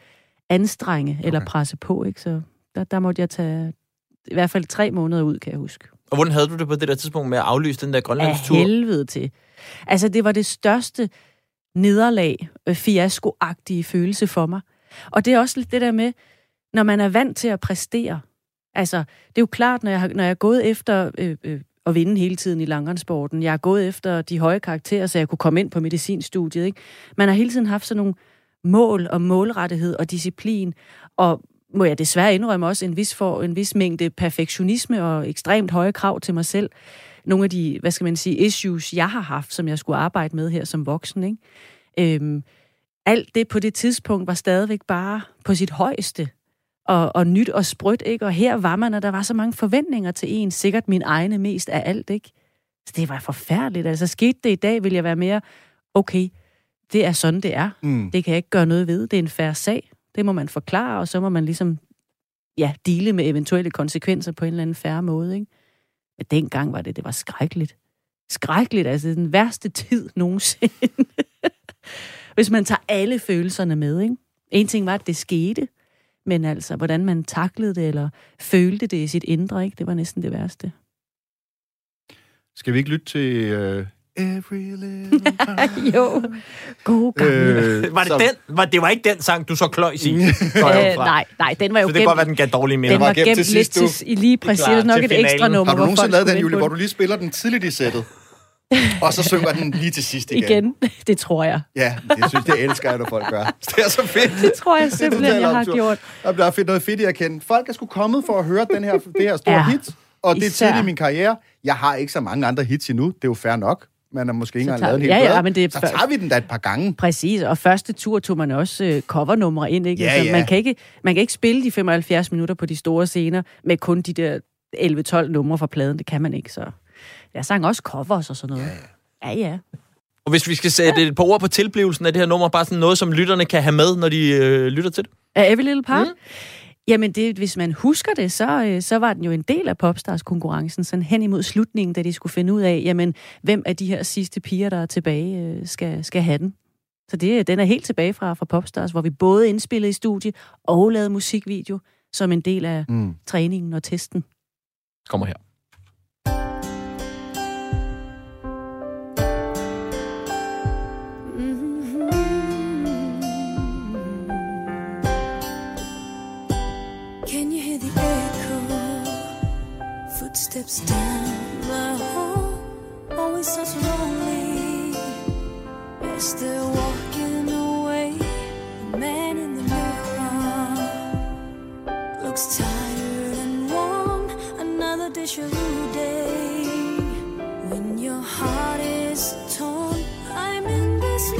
anstrenge okay. eller presse på, ikke? Så der, der måtte jeg tage i hvert fald tre måneder ud, kan jeg huske. Og hvordan havde du det på det der tidspunkt med at aflyse den der grønlandstur? Af helvede til. Altså, det var det største nederlag, øh, fiaskoagtige følelse for mig. Og det er også lidt det der med, når man er vant til at præstere. Altså, det er jo klart, når jeg har, når jeg er gået efter øh, øh, at vinde hele tiden i langrensporten, jeg er gået efter de høje karakterer, så jeg kunne komme ind på medicinstudiet. Ikke? Man har hele tiden haft sådan nogle mål og målrettighed og disciplin, og må jeg desværre indrømme også en vis, for, en vis mængde perfektionisme og ekstremt høje krav til mig selv. Nogle af de, hvad skal man sige, issues, jeg har haft, som jeg skulle arbejde med her som voksen. Ikke? Øhm, alt det på det tidspunkt var stadigvæk bare på sit højeste og, og nyt og sprødt, ikke? Og her var man, og der var så mange forventninger til en, sikkert min egne mest af alt, ikke? Så det var forfærdeligt. Altså, skete det i dag, vil jeg være mere, okay, det er sådan, det er. Mm. Det kan jeg ikke gøre noget ved. Det er en færre sag. Det må man forklare, og så må man ligesom ja, dele med eventuelle konsekvenser på en eller anden færre måde. Ikke? Men dengang var det, det var skrækkeligt. Skrækkeligt, altså den værste tid nogensinde. Hvis man tager alle følelserne med, ikke? En ting var, at det skete, men altså, hvordan man taklede det, eller følte det i sit indre, ikke? Det var næsten det værste. Skal vi ikke lytte til øh, Every little part. jo, god gamle. Øh, Var det så- den? Var, det var ikke den sang, du så kløjs i? Øh, nej, nej, den var jo Så det kan godt være, gemt, den gav dårlige minder. den var var gemt gemt til lidt sidst, til, i lige præcis. klar nok et ekstra nummer, Har du nogensinde lavet den, Julie, hvor du lige spiller den tidligt i sættet? og så synger den lige til sidst igen. igen. Det tror jeg. Ja, det synes jeg elsker jeg, når folk gør. Det er så fedt. Det tror jeg simpelthen, jeg har gjort. Og der er fedt, noget fedt i at kende. Folk er sgu kommet for at høre den her, det her store Ja, hit. Og det er tidligt i min karriere. Jeg har ikke så mange andre hits endnu. Det er jo fair nok. Man har måske ikke engang lavet en hel ja, ja, plade. men det er Så tager vi den da et par gange. Præcis, og første tur tog man også øh, covernumre ind, ikke? Ja, altså, ja. Man, kan ikke, man kan ikke spille de 75 minutter på de store scener med kun de der 11-12 numre fra pladen. Det kan man ikke, så... Jeg sang også covers og sådan noget. Ja, ja. ja. Og hvis vi skal sætte et par ord på tilblivelsen af det her nummer, bare sådan noget, som lytterne kan have med, når de øh, lytter til det. Er Every Little Part? Mm. Jamen, det, hvis man husker det, så, øh, så var den jo en del af Popstars-konkurrencen, sådan hen imod slutningen, da de skulle finde ud af, jamen, hvem af de her sidste piger, der er tilbage, øh, skal, skal have den. Så det, den er helt tilbage fra, fra Popstars, hvor vi både indspillede i studie og lavede musikvideo som en del af Mm. træningen og testen. Kommer her. Such lonely. As they're walking away, the man in the mirror looks tired and worn. Another vu day. When your heart is torn, I'm in this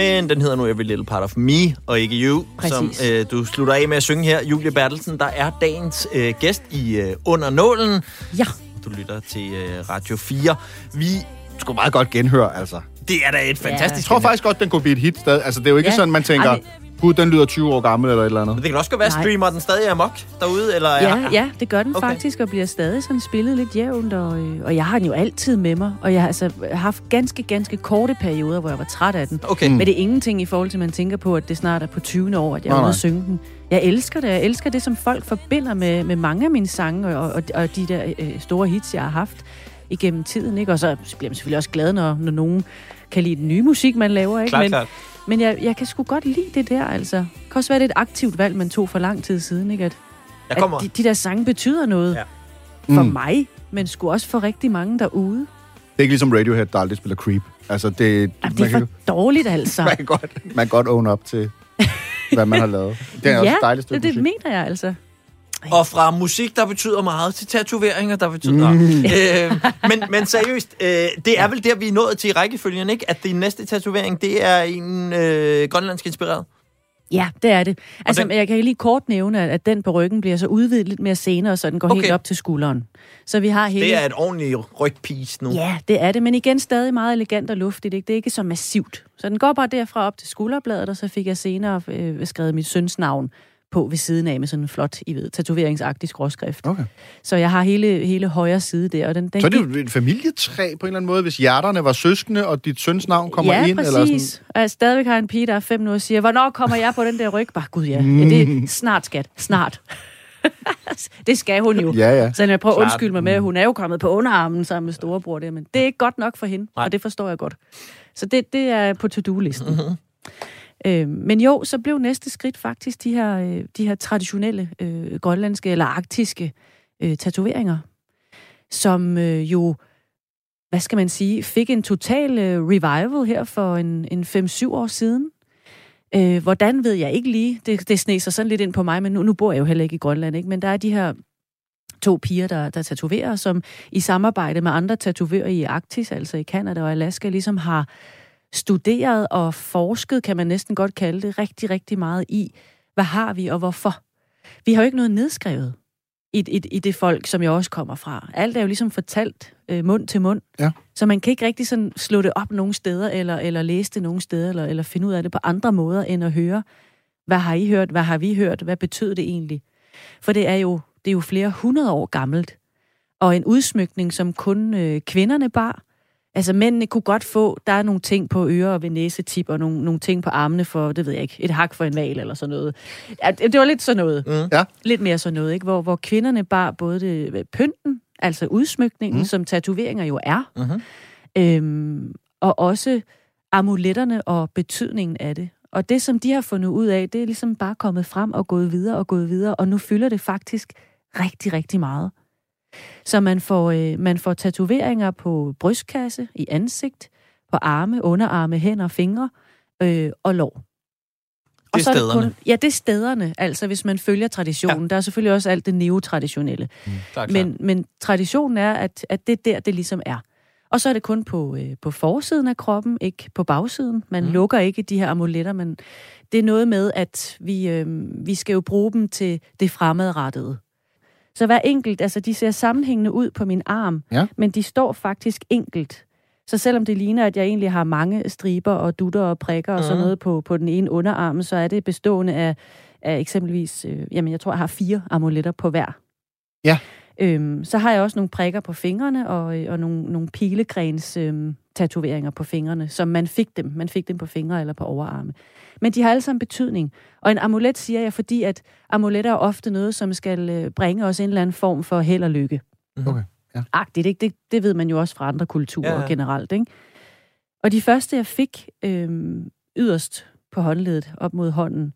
Men den hedder nu Every Little Part of Me, og ikke You, Præcis. som øh, du slutter af med at synge her. Julie Bertelsen, der er dagens øh, gæst i øh, Under Nålen. Ja, Du lytter til øh, Radio 4. Vi, skulle meget godt genhøre, altså. det er da et fantastisk Jeg tror faktisk godt, den kunne blive et hit stadig. Altså, det er jo ikke Ja. sådan, man tænker, Ej, det- gud, den lyder 20 år gammel eller et eller andet. Men det kan også godt være, Nej. streamer den stadig amok derude, eller ja, ja, det gør den Okay. faktisk, og bliver stadig sådan spillet lidt jævnt, og, øh, og jeg har den jo altid med mig, og jeg har altså haft ganske, ganske korte perioder, hvor jeg var træt af den. Okay. Men det er ingenting i forhold til, at man tænker på, at det snart er på 20. år, at jeg er ude at synge den. Jeg elsker det. Jeg elsker det, som folk forbinder med, med mange af mine sange, og, og, og de der øh, store hits, jeg har haft igennem tiden. Ikke? Og så bliver man selvfølgelig også glad, når, når nogen kan lide den nye musik, man laver. Ikke? Klart, Men, klart. men jeg, jeg kan sgu godt lide det der, altså. Det kan også være, det er et aktivt valg, man tog for lang tid siden, ikke? At, Jeg kommer. at de, de der sange betyder noget Ja. for Mm. mig, men sgu også for rigtig mange derude. Det er ikke ligesom Radiohead, der aldrig spiller Creep. Altså, det, Jamen, det er kan, for dårligt, altså. man, kan godt, man kan godt own up til, hvad man har lavet. Det er også ja, et dejligt stykke det, det mener jeg altså. Og fra musik, der betyder meget, til tatoveringer, der betyder... Mm. Øh, men, men seriøst, øh, det er vel der, vi er nået til i rækkefølgen, ikke? At din næste tatovering, det er en øh, grønlandsk inspireret. Ja, det er det. Altså, den- jeg kan lige kort nævne, at- den på ryggen bliver så udvidet lidt mere senere, så den går Okay. okay. helt op til skulderen. Så vi har hele... Det er et ordentligt rygpiece nu. Ja, det er det, men igen stadig meget elegant og luftigt. Ikke? Det er ikke så massivt. Så den går bare derfra op til skulderbladet, og så fik jeg senere øh, skrevet mit søns navn på ved siden af med sådan en flot, I ved, tatoveringsagtig skråskrift. Okay. Så jeg har hele, hele højre side der. Og den, den Så er det jo et familietræ på en eller anden måde, hvis hjerterne var søskende, og dit søns navn kommer ja, ind. præcis. Eller sådan. Og jeg stadigvæk har en pige, der er fem nu og siger, hvornår kommer jeg på den der ryg? Bare, gud ja, ja det er snart, skat. Snart. det skal hun jo. Ja, ja. Så jeg prøver at undskylde mig med, at hun er jo kommet på underarmen sammen med storebror der, men det er ikke godt nok for hende, Nej. og det forstår jeg godt. Så det, det er på to-do-listen. Mhm. Øh, men jo, så blev næste skridt faktisk de her, øh, de her traditionelle øh, grønlandske eller arktiske øh, tatoveringer, som øh, jo, hvad skal man sige, fik en total øh, revival her for en, en 5-7 år siden. Øh, hvordan ved jeg ikke lige. Det, det sneser sådan lidt ind på mig, men nu, nu bor jeg jo heller ikke i Grønland. Ikke? Men der er de her to piger, der, der tatoverer, som i samarbejde med andre tatoverer i Arktis, altså i Kanada og Alaska, ligesom har studeret og forsket, kan man næsten godt kalde det, rigtig, rigtig meget i, hvad har vi og hvorfor. Vi har jo ikke noget nedskrevet i, i, i det folk, som jeg også kommer fra. Alt er jo ligesom fortalt øh, mund til mund. Ja. Så man kan ikke rigtig sådan slå det op nogen steder, eller, eller læse det nogen steder, eller, eller finde ud af det på andre måder, end at høre, hvad har I hørt, hvad har vi hørt, hvad betød det egentlig? For det er jo, det er jo flere hundrede år gammelt, og en udsmykning, som kun øh, kvinderne bar. Altså mændene kunne godt få, der er nogle ting på ører og ved næsetip, og nogle, nogle ting på armene for, det ved jeg ikke, et hak for en val eller sådan noget. Det var lidt sådan noget. Mm. Ja. Lidt mere sådan noget, ikke? Hvor, hvor kvinderne bar både det, pynten, altså udsmykningen, mm. som tatoveringer jo er, Mhm. øhm, og også amuletterne og betydningen af det. Og det, som de har fundet ud af, det er ligesom bare kommet frem og gået videre og gået videre, og nu fylder det faktisk rigtig, rigtig meget. Så man får, øh, man får tatoveringer på brystkasse, i ansigt, på arme, underarme, hænder, fingre øh, og lår. Det er så stederne. ja, det er stederne, altså hvis man følger traditionen. Ja. Der er selvfølgelig også alt det neotraditionelle. Klart, Men, men traditionen er, at, at det er der, det ligesom er. Og så er det kun på, øh, på forsiden af kroppen, ikke på bagsiden. Man Mm. mm. lukker ikke de her amuletter, men det er noget med, at vi, øh, vi skal jo bruge dem til det fremadrettede. Så hver enkelt, altså de ser sammenhængende ud på min arm, Ja. men de står faktisk enkelt. Så selvom det ligner, at jeg egentlig har mange striber og dutter og prikker og sådan Mhm. noget på, på den ene underarm, så er det bestående af, af eksempelvis, øh, jamen jeg tror, jeg har fire amuletter på hver. Ja. Øhm, så har jeg også nogle prikker på fingrene og, øh, og nogle, nogle pilegrens øhm, tatoveringer på fingrene, som man fik dem. Man fik dem på fingre eller på overarme. Men de har alle sammen betydning. Og en amulet siger jeg, fordi at amuletter er ofte noget, som skal øh, bringe os en eller anden form for held og lykke. Okay, ja. Agtigt, ikke? Det, det ved man jo også fra andre kulturer Ja, ja, generelt. Ikke? Og de første, jeg fik øhm, yderst på håndledet, op mod hånden,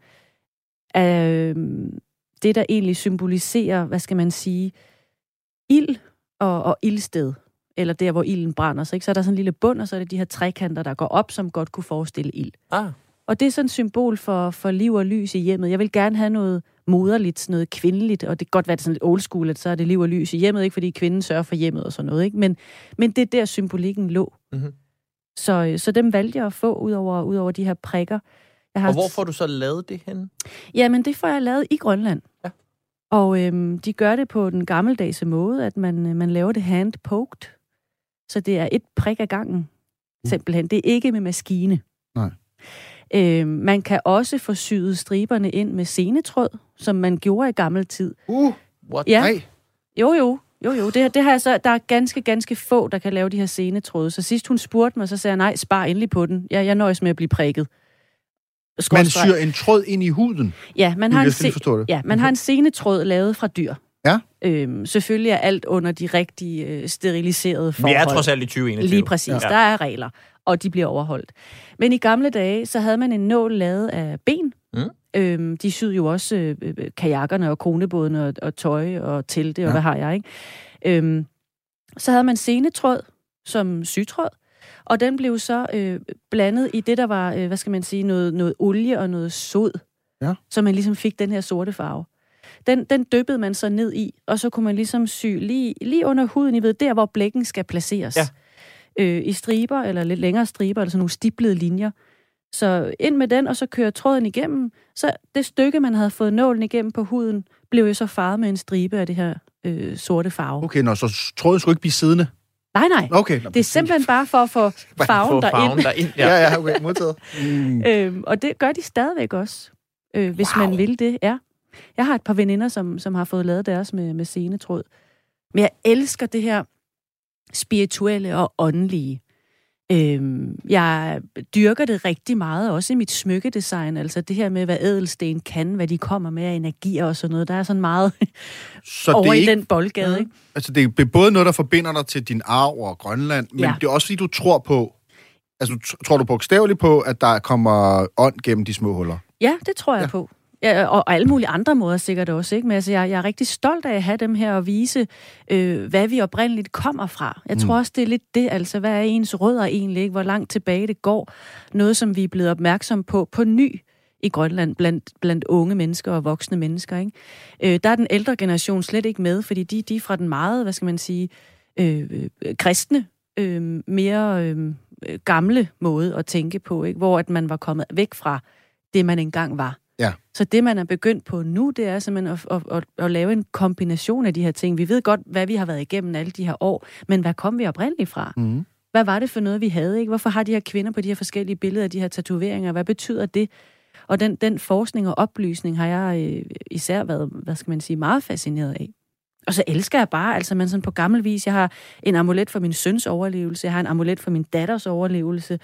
er øhm, det, der egentlig symboliserer, hvad skal man sige, ild og, og ildsted. Eller der, hvor ilden brænder. Så, ikke? så er der sådan en lille bund, og så er det de her trekanter, der går op, som godt kunne forestille ild. Ah, Og det er sådan et symbol for, for liv og lys i hjemmet. Jeg vil gerne have noget moderligt, sådan noget kvindeligt, og det kan godt være det er sådan lidt old school, at så er det liv og lys i hjemmet, ikke fordi kvinden sørger for hjemmet og sådan noget. Ikke? Men, men det er der symbolikken lå. Mhm. Så, så dem valgte jeg at få ud over, ud over de her prikker. Jeg har og hvor får du så lavet det hen? Jamen, det får jeg lavet i Grønland. Ja. Og øhm, de gør det på den gammeldags måde, at man, øh, man laver det hand-poked. Så det er et prik ad gangen, simpelthen. Det er ikke med maskine. Nej. Øhm, man kan også få syet striberne ind med senetråd, som man gjorde i gammel tid. Uh, What? Ja. Jo, jo. Jo, jo. Det, det har jeg så, der er ganske, ganske få, der kan lave de her senetråde. Så sidst hun spurgte mig, så sagde jeg, nej, spar endelig på den. Jeg, jeg nøjes med at blive prikket. Man Skråstreg. syr en tråd ind i huden. Ja, man har en se- det. Ja, man har en senetråd lavet fra dyr. Ja. Øhm, selvfølgelig er alt under de rigtige øh, steriliserede Vi forhold. er trods alt i 2021. Lige præcis. Ja. Der er regler, og de bliver overholdt. Men i gamle dage, så havde man en nål lavet af ben. Mm. Øhm, de syede jo også øh, øh, kajakkerne og konebådene og, og tøj og telte og Ja. hvad har jeg, ikke? Øhm, så havde man senetråd som sygtråd, og den blev så øh, blandet i det, der var, øh, hvad skal man sige, noget, noget olie og noget sod, Ja. så man ligesom fik den her sorte farve. Den, den dyppede man så ned i, og så kunne man ligesom sy lige, lige under huden, I ved, der hvor blækken skal placeres. Ja. Øh, I striber, eller lidt længere striber, eller sådan nogle stiplede linjer. Så ind med den, og så kører tråden igennem. Så det stykke, man havde fået nålen igennem på huden, blev jo så farvet med en stribe af det her øh, sorte farve. Okay, nå, så tråden skulle ikke blive siddende. Nej, nej. Okay. Det er simpelthen bare for at få farven Få farven derind. derind. Ja, Ja. ja, okay, modtaget. Mm. Øhm, og det gør de stadigvæk også, øh, hvis Wow. man vil det. Ja. Jeg har et par veninder, som, som har fået lavet deres med, med senetråd. Men jeg elsker det her spirituelle og åndelige. Øhm, jeg dyrker det rigtig meget, også i mit smykkedesign. Altså det her med, hvad ædelsten kan, hvad de kommer med af energier og sådan noget. Der er sådan meget Så over det er, i ikke, den boldgade, ikke? altså, det er både noget, der forbinder dig til din arv og Grønland, men Ja. det er også fordi, du tror på, Altså, tror du bogstaveligt på, at der kommer ånd gennem de små huller? Ja, det tror jeg ja. på. Ja, og, og alle mulige andre måder sikkert også. Ikke? Men altså, jeg, jeg er rigtig stolt af at have dem her og vise, øh, hvad vi oprindeligt kommer fra. Jeg tror også, det er lidt det, altså, hvad er ens rødder egentlig? Ikke? Hvor langt tilbage det går. Noget, som vi er blevet opmærksom på på ny i Grønland blandt, blandt unge mennesker og voksne mennesker. Ikke? Øh, der er den ældre generation slet ikke med, fordi de, de er fra den meget, hvad skal man sige, øh, øh, kristne, øh, mere øh, gamle måde at tænke på, ikke? hvor at man var kommet væk fra det, man engang var. Ja. Så det, man er begyndt på nu, det er simpelthen at, at, at, at lave en kombination af de her ting. Vi ved godt, hvad vi har været igennem alle de her år, men hvad kom vi oprindeligt fra? Mm. Hvad var det for noget, vi havde? Ikke? Hvorfor har de her kvinder på de her forskellige billeder, de her tatoveringer? Hvad betyder det? Og den, den forskning og oplysning har jeg øh, især været, hvad skal man sige, meget fascineret af. Og så elsker jeg bare, altså man sådan på gammel vis, jeg har en amulet for min søns overlevelse, jeg har en amulet for min datters overlevelse.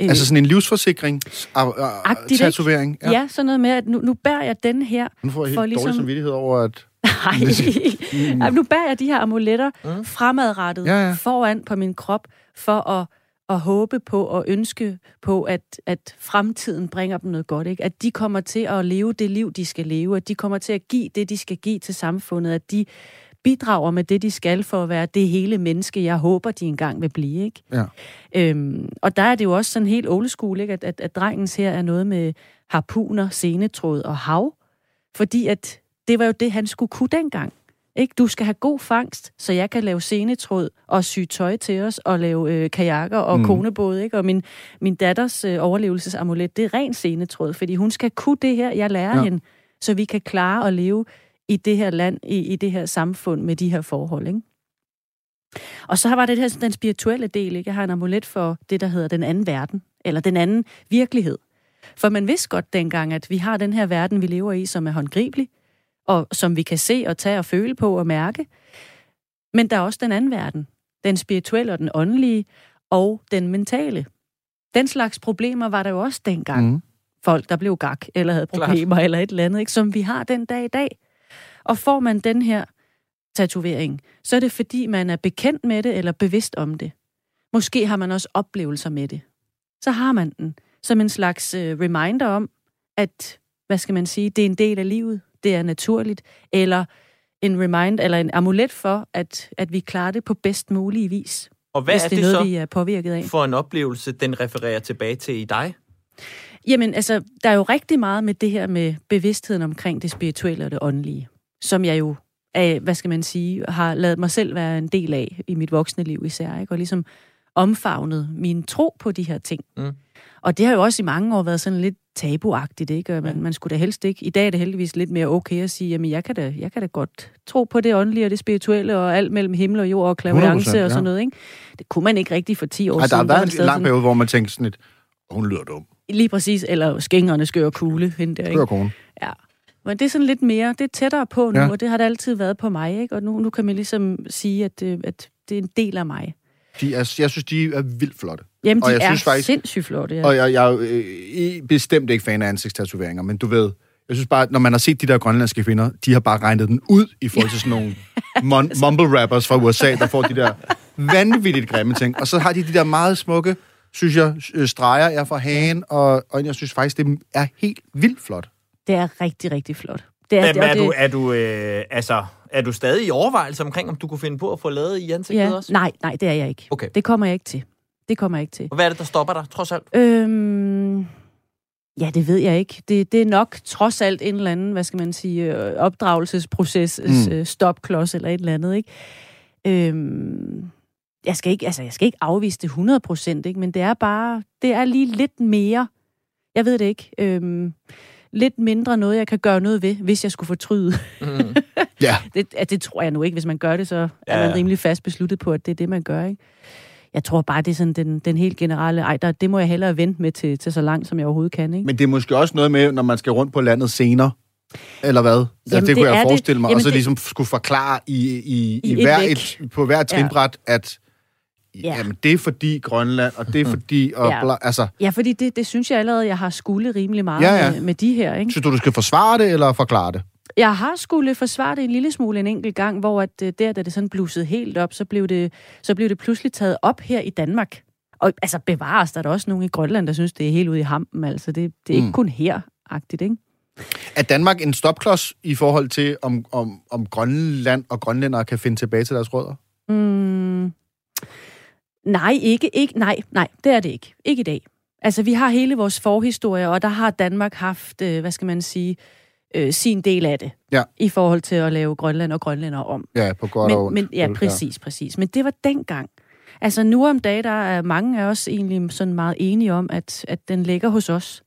Øh, Altså sådan en livsforsikring, Agtigt, tatovering. ja. ja, sådan noget med, at nu, nu bærer jeg den her, Nu får jeg helt For dårlig ligesom- samvittighed over, at... Nej, mm. nu bærer jeg de her amuletter mm. fremadrettet Ja, ja. foran på min krop, for at, at håbe på og ønske på, at, at fremtiden bringer dem noget godt. Ikke? At de kommer til at leve det liv, de skal leve, at de kommer til at give det, de skal give til samfundet, at de bidrager med det, de skal for at være det hele menneske, jeg håber, de engang vil blive. Ikke? Ja. Øhm, og der er det jo også sådan helt old school, ikke? At, at, at drengens her er noget med harpuner, senetråd og hav. Fordi at det var jo det, han skulle kunne dengang. Ikke? Du skal have god fangst, så jeg kan lave senetråd og sy tøj til os, og lave øh, kajakker og Mm. konebåde. Ikke? Og min, min datters øh, overlevelsesamulet, det er ren senetråd, fordi hun skal kunne det her, jeg lærer ja. hende, så vi kan klare at leve i det her land, i, i det her samfund med de her forhold. Ikke? Og så var det her, den spirituelle del. Ikke? Jeg har en amulet for det, der hedder den anden verden, eller den anden virkelighed. For man vidste godt dengang, at vi har den her verden, vi lever i, som er håndgribelig, og som vi kan se og tage og føle på og mærke. Men der er også den anden verden. Den spirituelle og den åndelige, og den mentale. Den slags problemer var der jo også dengang. Mm. Folk, der blev gak, eller havde Klart. problemer, eller et eller andet, ikke? som vi har den dag i dag. Og får man den her tatovering, så er det fordi, man er bekendt med det, eller bevidst om det. Måske har man også oplevelser med det. Så har man den som en slags øh, reminder om, at, hvad skal man sige, det er en del af livet, det er naturligt, eller en remind, eller en amulet for, at, at vi klarer det på bedst mulig vis, Og hvad hvis er det er det noget, så vi er påvirket af. for en oplevelse, den refererer tilbage til i dig? Jamen, altså, der er jo rigtig meget med det her med bevidstheden omkring det spirituelle og det åndelige, som jeg jo, er, hvad skal man sige, har lavet mig selv være en del af i mit voksne liv især, ikke? og ligesom omfavnet min tro på de her ting. Mm. Og det har jo også i mange år været sådan lidt tabuagtigt, ikke? Man, man skulle da helst ikke. I dag er det heldigvis lidt mere okay at sige, jamen jeg kan da, jeg kan da godt tro på det åndelige og det spirituelle og alt mellem himmel og jord og klaverance 100%, og sådan ja. noget, ikke? Det kunne man ikke rigtig for 10 år Ej, der siden. har hvor man været en lang periode, hvor man tænkte sådan et, hun lyder dum. Lige præcis, eller skængerne skør kugle, hende der, ikke? Skør. Ja. Men det er sådan lidt mere, det er tættere på nu, Ja. ja. og det har det altid været på mig, ikke? Og nu, nu kan man ligesom sige, at, det- at det er en del af mig. De er, jeg synes, de er vildt flotte. Jamen, Og de jeg er synes faktisk- sindssygt flotte, ja. Og jeg, jeg er jo øh, bestemt ikke fan af ansigtstatoveringer, men du ved, jeg synes bare, at når man har set de der grønlandske kvinder, de har bare regnet den ud i forhold til sådan nogle mon- mumble rappers fra USA, der får de der vanvittigt grimme ting. Og så har de de der meget smukke, synes jeg, øh, streger jeg fra hagen, og, og jeg synes faktisk, det er helt vildt flot. Det er rigtig, rigtig flot. Det er, Men det, og er, det, du, er, du, øh, altså, er du stadig i overvejelse omkring, om du kunne finde på at få lavet i ansigtet ja, også? nej, nej, det er jeg ikke. Okay. Det kommer jeg ikke til. Det kommer jeg ikke til. Og hvad er det, der stopper dig, trods alt? Øhm, ja, det ved jeg ikke. Det, det er nok trods alt en eller anden, hvad skal man sige, øh, opdragelsesproces, Mm. mm. stopklods eller et eller andet, ikke? Øhm, jeg skal ikke, altså, jeg skal ikke afvise det 100 procent, ikke? Men det er bare, det er lige lidt mere, jeg ved det ikke, øhm, lidt mindre noget, jeg kan gøre noget ved, hvis jeg skulle fortryde. Mm. Ja, Det, at det tror jeg nu ikke. Hvis man gør det, så er Ja, man rimelig fast besluttet på, at det er det, man gør, ikke? Jeg tror bare, det er sådan den, den helt generelle, ej, der, det må jeg hellere vente med til, til så langt, som jeg overhovedet kan, ikke? men det er måske også noget med, når man skal rundt på landet senere, eller hvad? Altså, Jamen, det, det kunne jeg er det. forestille mig, og Jamen, så det- ligesom skulle forklare i, i, i, I et hver væk. et, på hver trinbræt, at Ja. jamen, det er fordi Grønland, og det er fordi... Og Ja. bla, altså, Ja, fordi det, det synes jeg allerede, jeg har skulle rimelig meget Ja, ja. Med, med de her, ikke? synes du, du skal forsvare det, eller forklare det? Jeg har skulle forsvare det en lille smule en enkelt gang, hvor at, øh, der, da det sådan blussede helt op, så blev det, så blev det pludselig taget op her i Danmark. Og altså bevares, der er der også nogen i Grønland, der synes, det er helt ude i hampen. Altså, det, det er ikke Mm. kun her-agtigt, ikke? Er Danmark en stopklods i forhold til, om, om, om Grønland og grønlændere kan finde tilbage til deres rødder? Mm, nej, ikke, ikke, nej, nej, det er det ikke. Ikke i dag. Altså, vi har hele vores forhistorie, og der har Danmark haft, øh, hvad skal man sige, øh, sin del af det. Ja. I forhold til at lave Grønland og grønlænder om. Ja, på godt og Men, ondt. men, ja, præcis, præcis. Men det var dengang. Altså nu om dagen, der er mange af os egentlig sådan meget enige om, at, at den ligger hos os.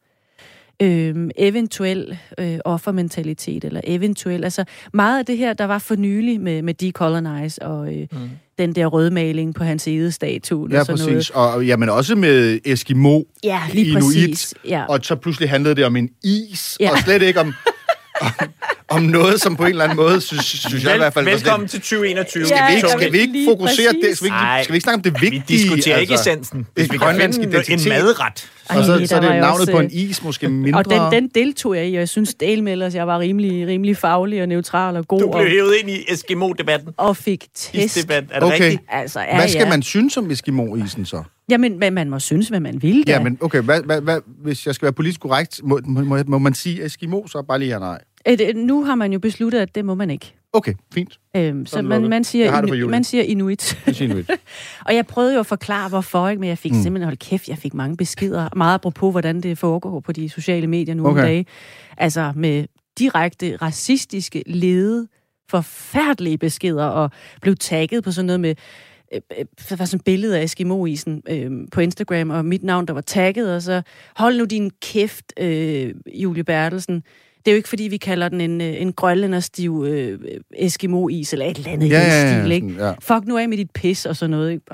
Øhm, eventuel øh, offermentalitet, eller eventuel, altså meget af det her, der var for nylig med, med Decolonize og øh, mm. den der rødmaling på hans edestatue. Ja, og sådan noget. præcis. Og og jamen også med Eskimo, Ja, lige Inuit, præcis. Ja. og så pludselig handlede det om en is, Ja. og slet ikke om, om, om noget, som på en eller anden måde, synes, synes jeg i hvert fald... Velkommen til 2021. Skal vi ikke, skal vi ikke fokusere det? Skal vi, ikke, skal vi ikke snakke om det Vi vigtige? diskuterer ikke essensen. Hvis vi kan grønlandsk finde en identitet. madret. Og så, Ej, så er det navnet også, på en is måske mindre. Og den, den deltog jeg i, og jeg synes del med, at jeg var rimelig, rimelig faglig og neutral og god, Du blev hævet ind i Eskimo-debatten. og fik tæsk. Er det Okay. rigtigt? Altså, ja, Hvad skal ja. man synes om Eskimo-isen så? Jamen, men man må synes, hvad man vil da. Ja, men okay, hvad, hvad, hvad, hvis jeg skal være politisk korrekt, må, må, må, må man sige Eskimo, så bare lige ja nej? Et, et, nu har man jo besluttet, at det må man ikke. Okay, fint. Øhm, så man, man, siger, Julie. man siger inuit. Inuit. og jeg prøvede jo at forklare, hvorfor, ikke? men jeg fik Mm. simpelthen, hold kæft, jeg fik mange beskeder. Meget apropos, hvordan det foregår på de sociale medier nu Okay. om dage. Altså med direkte racistiske, lede, forfærdelige beskeder, og blev tagget på sådan noget med øh, øh, der var sådan et billede af Eskimo-isen øh, på Instagram, og mit navn, der var tagget, og så, hold nu din kæft, øh, Julie Bertelsen. Det er jo ikke, fordi vi kalder den en, øh, en grønlænderstiv øh, Eskimo-is, eller et eller andet i Ja, ja, ja, stil, ikke? ja. Fuck nu af med dit pis og sådan noget, ikke?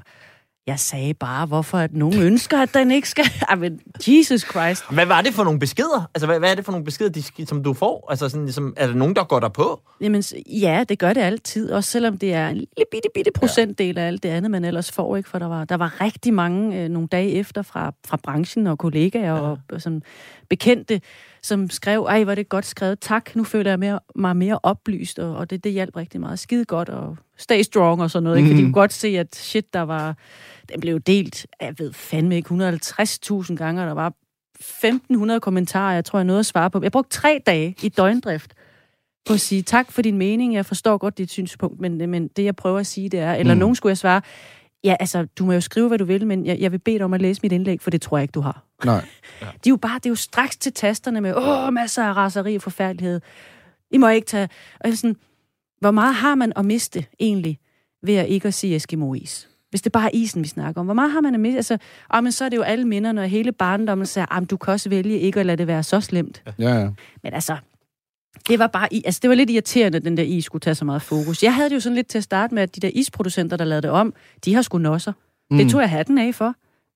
Jeg sagde bare, hvorfor at nogen ønsker, at den ikke skal... Ej, men Jesus Christ. Hvad var det for nogle beskeder? Altså, hvad, hvad er det for nogle beskeder, de, som du får? Altså, sådan, ligesom, er der nogen, der går der på? Jamen, ja, det gør det altid, også selvom det er en lille bitte, bitte procentdel af alt det andet, man ellers får, ikke? For der var, der var rigtig mange øh, nogle dage efter fra, fra branchen og kollegaer og, og sådan bekendte, som skrev, ej, var det godt skrevet, tak, nu føler jeg mere, mig mere oplyst, og, og det, det hjalp rigtig meget. Skide godt, og stay strong og sådan noget, ikke? Fordi Mhm. du kunne godt se, at shit, der var, den blev delt, jeg ved fandme ikke, 150.000 gange, og der var 1.500 kommentarer, jeg tror, jeg nåede at svare på. Jeg brugte tre dage i døgndrift på at sige tak for din mening. Jeg forstår godt dit synspunkt, men, men det, jeg prøver at sige, det er... Eller mm. nogen skulle jeg svare, ja, altså, du må jo skrive, hvad du vil, men jeg, jeg vil bede dig om at læse mit indlæg, for det tror jeg ikke, du har. Nej. De er jo bare, det er jo straks til tasterne med, åh, masser af raseri og forfærdelighed. I må ikke tage... Og sådan, hvor meget har man at miste egentlig ved at ikke at sige Eskimo-is? Hvis det bare er isen, vi snakker om. Hvor meget har man at miste? Altså, ah, men så er det jo alle minderne og hele barndommen, så ah, du kan også vælge ikke at lade det være så slemt. Ja, ja. Men altså, det var bare, altså det var lidt irriterende, den der is skulle tage så meget fokus. Jeg havde det jo sådan lidt til at starte med, at de der isproducenter, der lavede det om, de har sgu nosser. Mm. Det tog jeg hatten af for.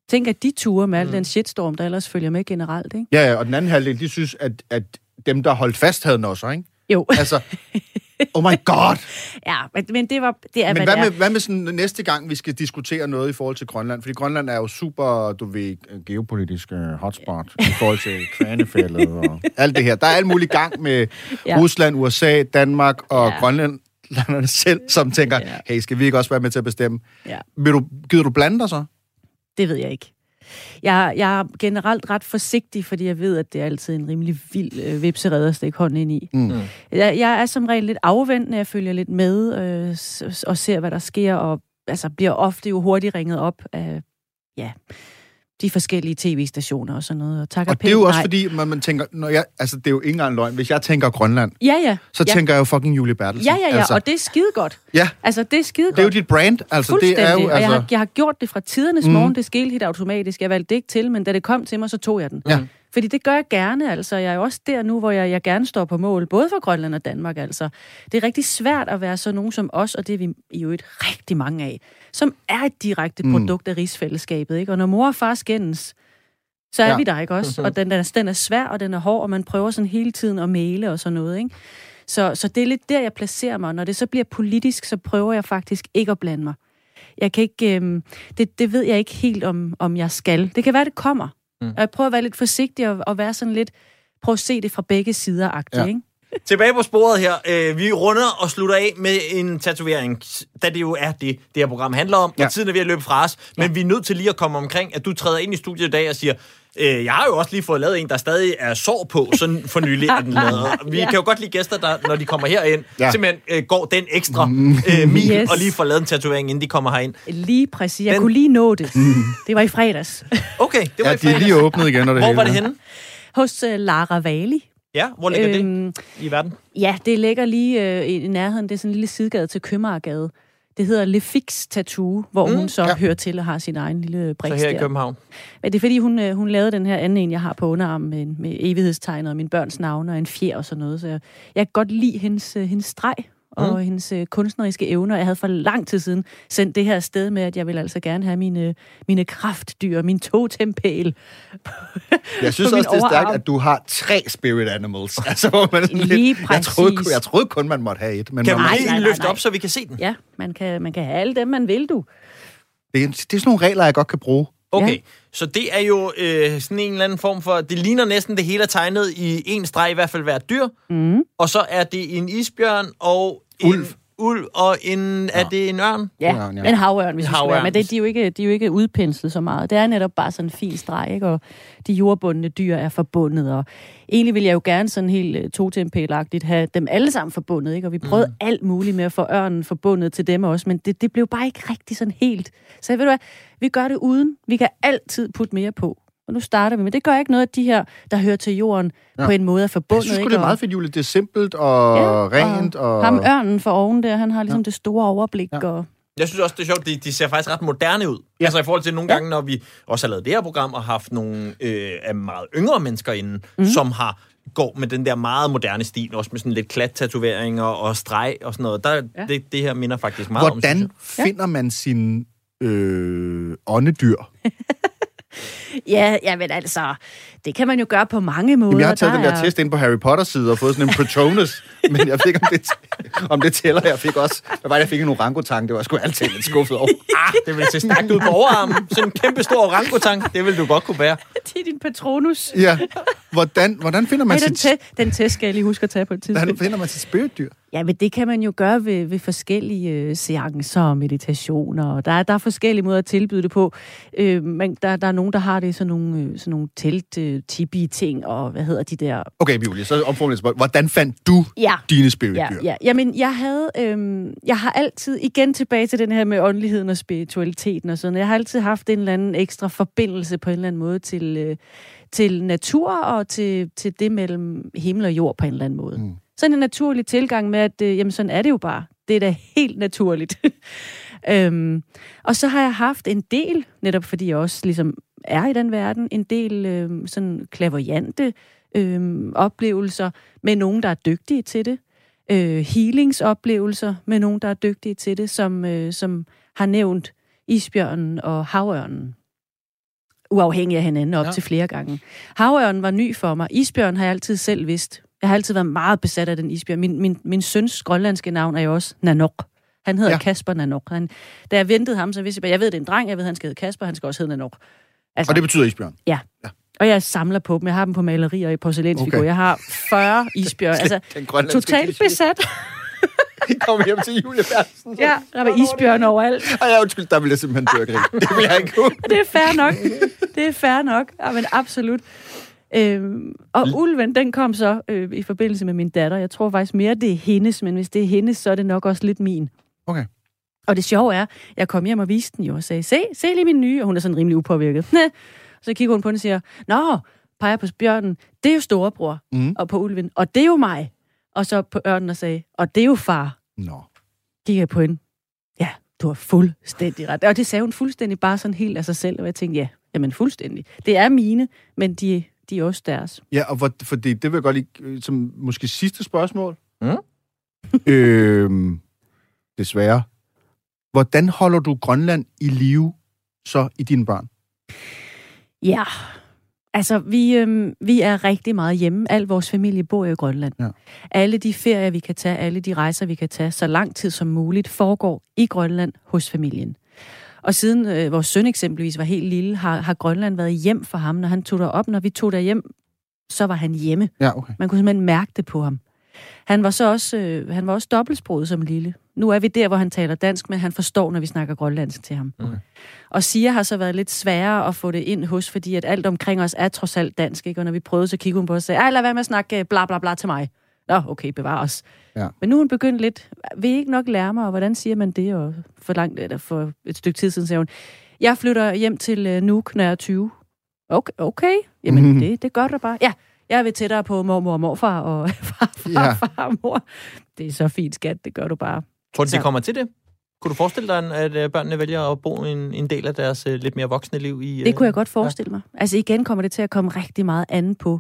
Tænk, at de ture med al mm. den shitstorm, der ellers følger med generelt, ikke? Ja, ja, og den anden halvdel, de synes, at, at dem, der holdt fast, havde også, ikke? Jo, Altså, oh my god! ja, men, men det var, det er, Men hvad hvad er. med, hvad med sådan næste gang, vi skal diskutere noget i forhold til Grønland? Fordi Grønland er jo super, du ved, geopolitisk uh, hotspot i forhold til Kvanefældet og alt det her. Der er alt muligt gang med ja. Rusland, USA, Danmark og ja. Grønland landene selv, som tænker. Ja. hey, skal vi ikke også være med til at bestemme? Ja. Vil du, gider du blande dig så? Det ved jeg ikke. Jeg, jeg er generelt ret forsigtig, fordi jeg ved, at det er altid en rimelig vild øh, vipserede at stikke hånden ind i. Mm. Jeg, jeg er som regel lidt afventende, jeg følger lidt med øh, og ser, hvad der sker, og altså, bliver ofte jo hurtigt ringet op af ja, de forskellige tv-stationer og sådan noget. Og, takker Og det er jo også nej. fordi, man, man tænker, når jeg, altså det er jo ikke engang løgn. Hvis jeg tænker Grønland, Ja, ja. så ja. tænker jeg jo fucking Julie Bertelsen. Ja, ja, ja, Altså, og det er skide godt. ja, Altså, det er skide det er jo godt. dit brand. Altså, det er jo, Og jeg altså, har, jeg har gjort det fra tidernes mm. morgen. Det skete helt automatisk. Jeg valgte det ikke til, men da det kom til mig, så tog jeg den. Ja. Fordi det gør jeg gerne, altså. Jeg er jo også der nu, hvor jeg, jeg gerne står på mål, både for Grønland og Danmark, altså. Det er rigtig svært at være så nogen som os, og det er vi jo et rigtig mange af, som er et direkte Mm. produkt af rigsfællesskabet, ikke? Og når mor og far skændes, så er Ja. vi der, ikke også? Og den, den, er, den er svær, og den er hård, og man prøver sådan hele tiden at male og sådan noget, ikke? Så, så det er lidt der, jeg placerer mig. Når det så bliver politisk, så prøver jeg faktisk ikke at blande mig. Jeg kan ikke, øhm, det, det ved jeg ikke helt, om, om jeg skal. Det kan være, det kommer. Mm. Og jeg prøver at være lidt forsigtig og, og være sådan lidt, prøv at se det fra begge sider, Ja. ja. ikke? tilbage på sporet her. Øh, vi runder og slutter af med en tatovering, da det jo er det, det her program handler om, ja. Ja. og tiden er ved at løbe fra os. Men vi er nødt til lige at komme omkring, at du træder ind i studiet i dag og siger, øh, jeg har jo også lige fået lavet en, der stadig er sår på, sådan for nylig er den lavet. Vi Ja. kan jo godt lide gæster, der, når de kommer herind, ja. Simpelthen øh, går den ekstra øh, mil Yes. og lige får lavet en tatovering, inden de kommer herind. Lige præcis. Jeg Den- kunne lige nå det. Det var i fredags. Okay, det var Ja, i de er fredags. lige åbnet igen, og det Hvor hele. var det henne? Hos uh, Lara Vali. Ja, hvor ligger det Øhm, i verden? Ja, det ligger lige øh, i nærheden. Det er sådan en lille sidegade til Købmagergade. Det hedder Le Fix Tattoo, hvor mm, hun så ja. hører til og har sin egen lille Så briks her i der. København. Men det er fordi, hun, øh, hun lavede den her anden en, jeg har på underarmen med, med evighedstegnet og mine børns navne og en fjer og sådan noget. Så jeg, jeg kan godt lide hendes, øh, hendes streg og mm. hendes øh, kunstneriske evner. Jeg havde for lang tid siden sendt det her sted med, at jeg vil altså gerne have mine, mine kraftdyr, min totempæl. Jeg synes også, det er stærkt, at du har tre spirit animals. Altså, hvor man Lige lidt, jeg, troede, præcis. jeg troede kun, man måtte have et. Men Kan man, du Nej, lige nej, nej, løfte op, så vi kan se den? Ja, man kan, man kan have alle dem, man vil, du. det, er, det er sådan nogle regler, jeg godt kan bruge. Okay, Ja. ja. så det er jo øh, sådan en eller anden form for... Det ligner næsten det hele er tegnet i en streg, i hvert fald hver dyr. Mm. Og så er det en isbjørn og Ulv. en ulv og en... Er det en ørn? Ja, Ja, ja. en havørn, hvis Havørn. være. Men det, de, er jo ikke, de er jo ikke udpenslet så meget. Det er netop bare sådan en fin streg, ikke? og de jordbundne dyr er forbundet. Og egentlig vil jeg jo gerne sådan helt uh, totempælagtigt have dem alle sammen forbundet. Ikke? Og vi prøvede mm. alt muligt med at få ørnen forbundet til dem også, men det, det blev bare ikke rigtig sådan helt. Så ved du hvad, vi gør det uden. Vi kan altid putte mere på. Og nu starter vi, men det gør ikke noget, at de her, der hører til jorden, ja. Ja. på en måde er Jeg forbundet. synes sgu, ikke? det er Og- meget fedt, Julie. Det er simpelt og Ja, rent. Og... Ham ørnen for oven der, han har ligesom ja. det store overblik. Ja. Og, Jeg synes også, det er sjovt, de, de ser faktisk ret moderne ud. Ja. Altså i forhold til nogle gange, når vi også har lavet det her program og haft nogle øh, af meget yngre mennesker inde, mm. som har går med den der meget moderne stil, også med sådan lidt klat-tatoveringer og streg og sådan noget. Der, Ja. ja. det, det her minder faktisk meget om, synes Hvordan finder man sin øh, åndedyr? Ja, ja, men altså, det kan man jo gøre på mange måder. Jamen, jeg har taget den der er- test ind på Harry Potter-side og fået sådan en Patronus, men jeg fik om det, om det tæller. Jeg fik også, hvad var det, jeg fik en orangutang, det var sgu altid lidt skuffet over. Ah, det vil se stærkt ud på overarmen. Sådan en kæmpe stor orangutang, det vil du godt kunne bære. Det er din patronus. Ja, hvordan, hvordan finder man den, sit, te- den test skal jeg lige huske at tage på et hvordan tidspunkt. finder man sit spiritdyr? Ja, men det kan man jo gøre ved, ved forskellige øh, seancer og meditationer. Og der, er, der er forskellige måder at tilbyde det på. Øh, men der, der er nogen, der har det i sådan nogle, øh, sådan nogle telt øh, tibi ting og hvad hedder de der... Okay, Julie, så spørgsmålet. Hvordan fandt du Ja, dine Ja, spiritdyr? ja. Jamen, jeg havde, øhm, jeg har altid, igen tilbage til den her med åndeligheden og spiritualiteten og sådan, jeg har altid haft en eller anden ekstra forbindelse på en eller anden måde til, øh, til natur og til, til det mellem himmel og jord på en eller anden måde. Mm. Sådan en naturlig tilgang med, at øh, jamen, sådan er det jo bare. Det er da helt naturligt. øhm, og så har jeg haft en del, netop fordi jeg også ligesom er i den verden, en del øh, sådan klaverjante øh, oplevelser med nogen, der er dygtige til det øh, healingsoplevelser med nogen, der er dygtige til det, som, øh, som har nævnt isbjørnen og havørnen. Uafhængig af hinanden op Ja. til flere gange. Havørnen var ny for mig. Isbjørn har jeg altid selv vidst. Jeg har altid været meget besat af den isbjørn. Min, min, min søns grønlandske navn er jo også Nanok. Han hedder Ja. Kasper Nanok. Han, da jeg ventede ham, så vidste jeg, jeg ved, det er en dreng, jeg ved, han skal hedde Kasper, han skal også hedde Nanok. Altså, Og det betyder isbjørn. og jeg samler på dem. Jeg har dem på malerier og i porcelænsfigur. Okay. Jeg har 40 isbjørn. altså, totalt besat. Kom hjem til Julie Bertelsen. Ja, der var isbjørn overalt. Ej, ja, undskyld, der vil jeg simpelthen dø af. Det vil jeg ikke kunne. Det er fair nok. Det er fair nok. Ja, men absolut. Øhm, og ulven, den kom så øh, i forbindelse med min datter. Jeg tror faktisk mere, det er hendes, men hvis det er hendes, så er det nok også lidt min. Okay. Og det sjove er, jeg kom hjem og viste den jo og sagde, se, se lige min nye, og hun er sådan rimelig upåvirket. Så kigger hun på den og siger, nå, peger på bjørnen, det er jo storebror, Mm. og på ulven, og det er jo mig. Og så på ørnen og sagde, og det er jo far. Nå. Kigger jeg på hende, ja, du har fuldstændig ret. Og det sagde hun fuldstændig bare sådan helt af sig selv, og jeg tænkte, ja, jamen fuldstændig. Det er mine, men de, de er også deres. Ja, og for, fordi det vil jeg godt lige, øh, som måske sidste spørgsmål. Mm. øhm, desværre. Hvordan holder du Grønland i live så i dine børn? Ja, altså vi, øhm, vi er rigtig meget hjemme. Al vores familie bor i Grønland. Ja. Alle de ferier, vi kan tage, alle de rejser, vi kan tage, så lang tid som muligt, foregår i Grønland hos familien. Og siden øh, vores søn eksempelvis var helt lille, har, har Grønland været hjem for ham. Når han tog derop, når vi tog der hjem, så var han hjemme. Ja, okay. Man kunne simpelthen mærke det på ham. Han var så også, øh, han var også dobbeltsproget som lille. Nu er vi der, hvor han taler dansk, men han forstår, når vi snakker grønlandsk til ham. Okay. Og Sia har så været lidt sværere at få det ind hos, fordi at alt omkring os er trods alt dansk, ikke? Og når vi prøvede, så kiggede hun på os og sagde, ej, lad være med at snakke øh, bla bla bla til mig. Nå, okay, bevar os. Ja. Men nu er hun begyndt lidt, vil I ikke nok lære mig, og hvordan siger man det? Og for, langt, eller for et stykke tid siden sagde hun, jeg flytter hjem til uh, Nuuk, når jeg er 20. Okay, okay. jamen Mhm. det, det gør du bare. Ja, jeg vil tættere på mormor og morfar og farfar Ja. ja. far og mor. Det er så fint, skat, det gør du bare. Tror du, de Så- kommer til det? Kunne du forestille dig, at øh, børnene vælger at bo en, en del af deres øh, lidt mere voksne liv i... Det kunne jeg godt forestille mig. Altså igen kommer det til at komme rigtig meget an på,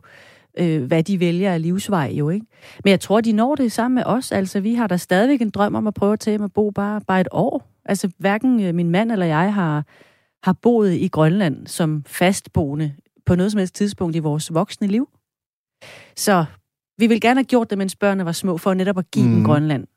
øh, hvad de vælger af livsvej jo, ikke? Men jeg tror, de når det sammen med os. Altså, vi har da stadigvæk en drøm om at prøve at tage hjem og bo bare, bare et år. Altså, hverken øh, min mand eller jeg har, har boet i Grønland som fastboende på noget som helst tidspunkt i vores voksne liv. Så vi vil gerne have gjort det, mens børnene var små, for netop at give mm. dem Mhm. Grønland.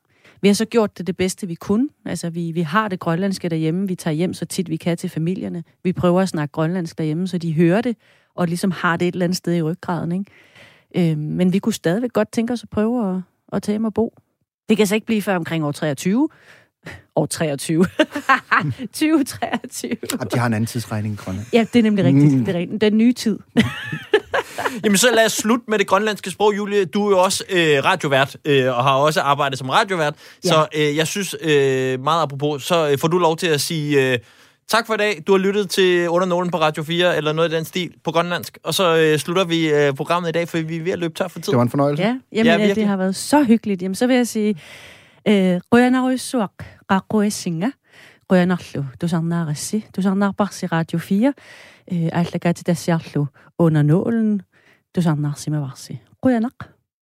Vi har så gjort det det bedste, vi kunne. Altså, vi, vi har det grønlandske derhjemme. Vi tager hjem så tit, vi kan til familierne. Vi prøver at snakke grønlandsk derhjemme, så de hører det, og ligesom har det et eller andet sted i ryggraden. Ikke? Øh, men vi kunne stadigvæk godt tænke os at prøve at, at tage hjem og bo. Det kan så ikke blive før omkring år 23. År 23. 2023. Jamen, de har en anden tidsregning i Grønland. Ja, det er nemlig rigtigt. Mm. Det er rigtigt. Den nye tid. Jamen så lad os slutte med det grønlandske sprog, Julie. Du er jo også øh, radiovært, øh, og har også arbejdet som radiovært. Ja. Så øh, jeg synes, øh, meget apropos, så øh, får du lov til at sige øh, tak for i dag. Du har lyttet til Under Nålen på Radio 4, eller noget i den stil på grønlandsk. Og så øh, slutter vi øh, programmet i dag, for vi er ved at løbe tør for tid. Det var en fornøjelse. Ja, jamen, Ja, ja, virkelig. det har været så hyggeligt. Jamen, så vil jeg sige, øh, Rakoesinga, qaaqquissinga quyanarlu tusarnaarissi tusarnaarparsi radio 4 eh, aalakaati tassiarlu under nålen tusarnaarsimavarsi quyanaq?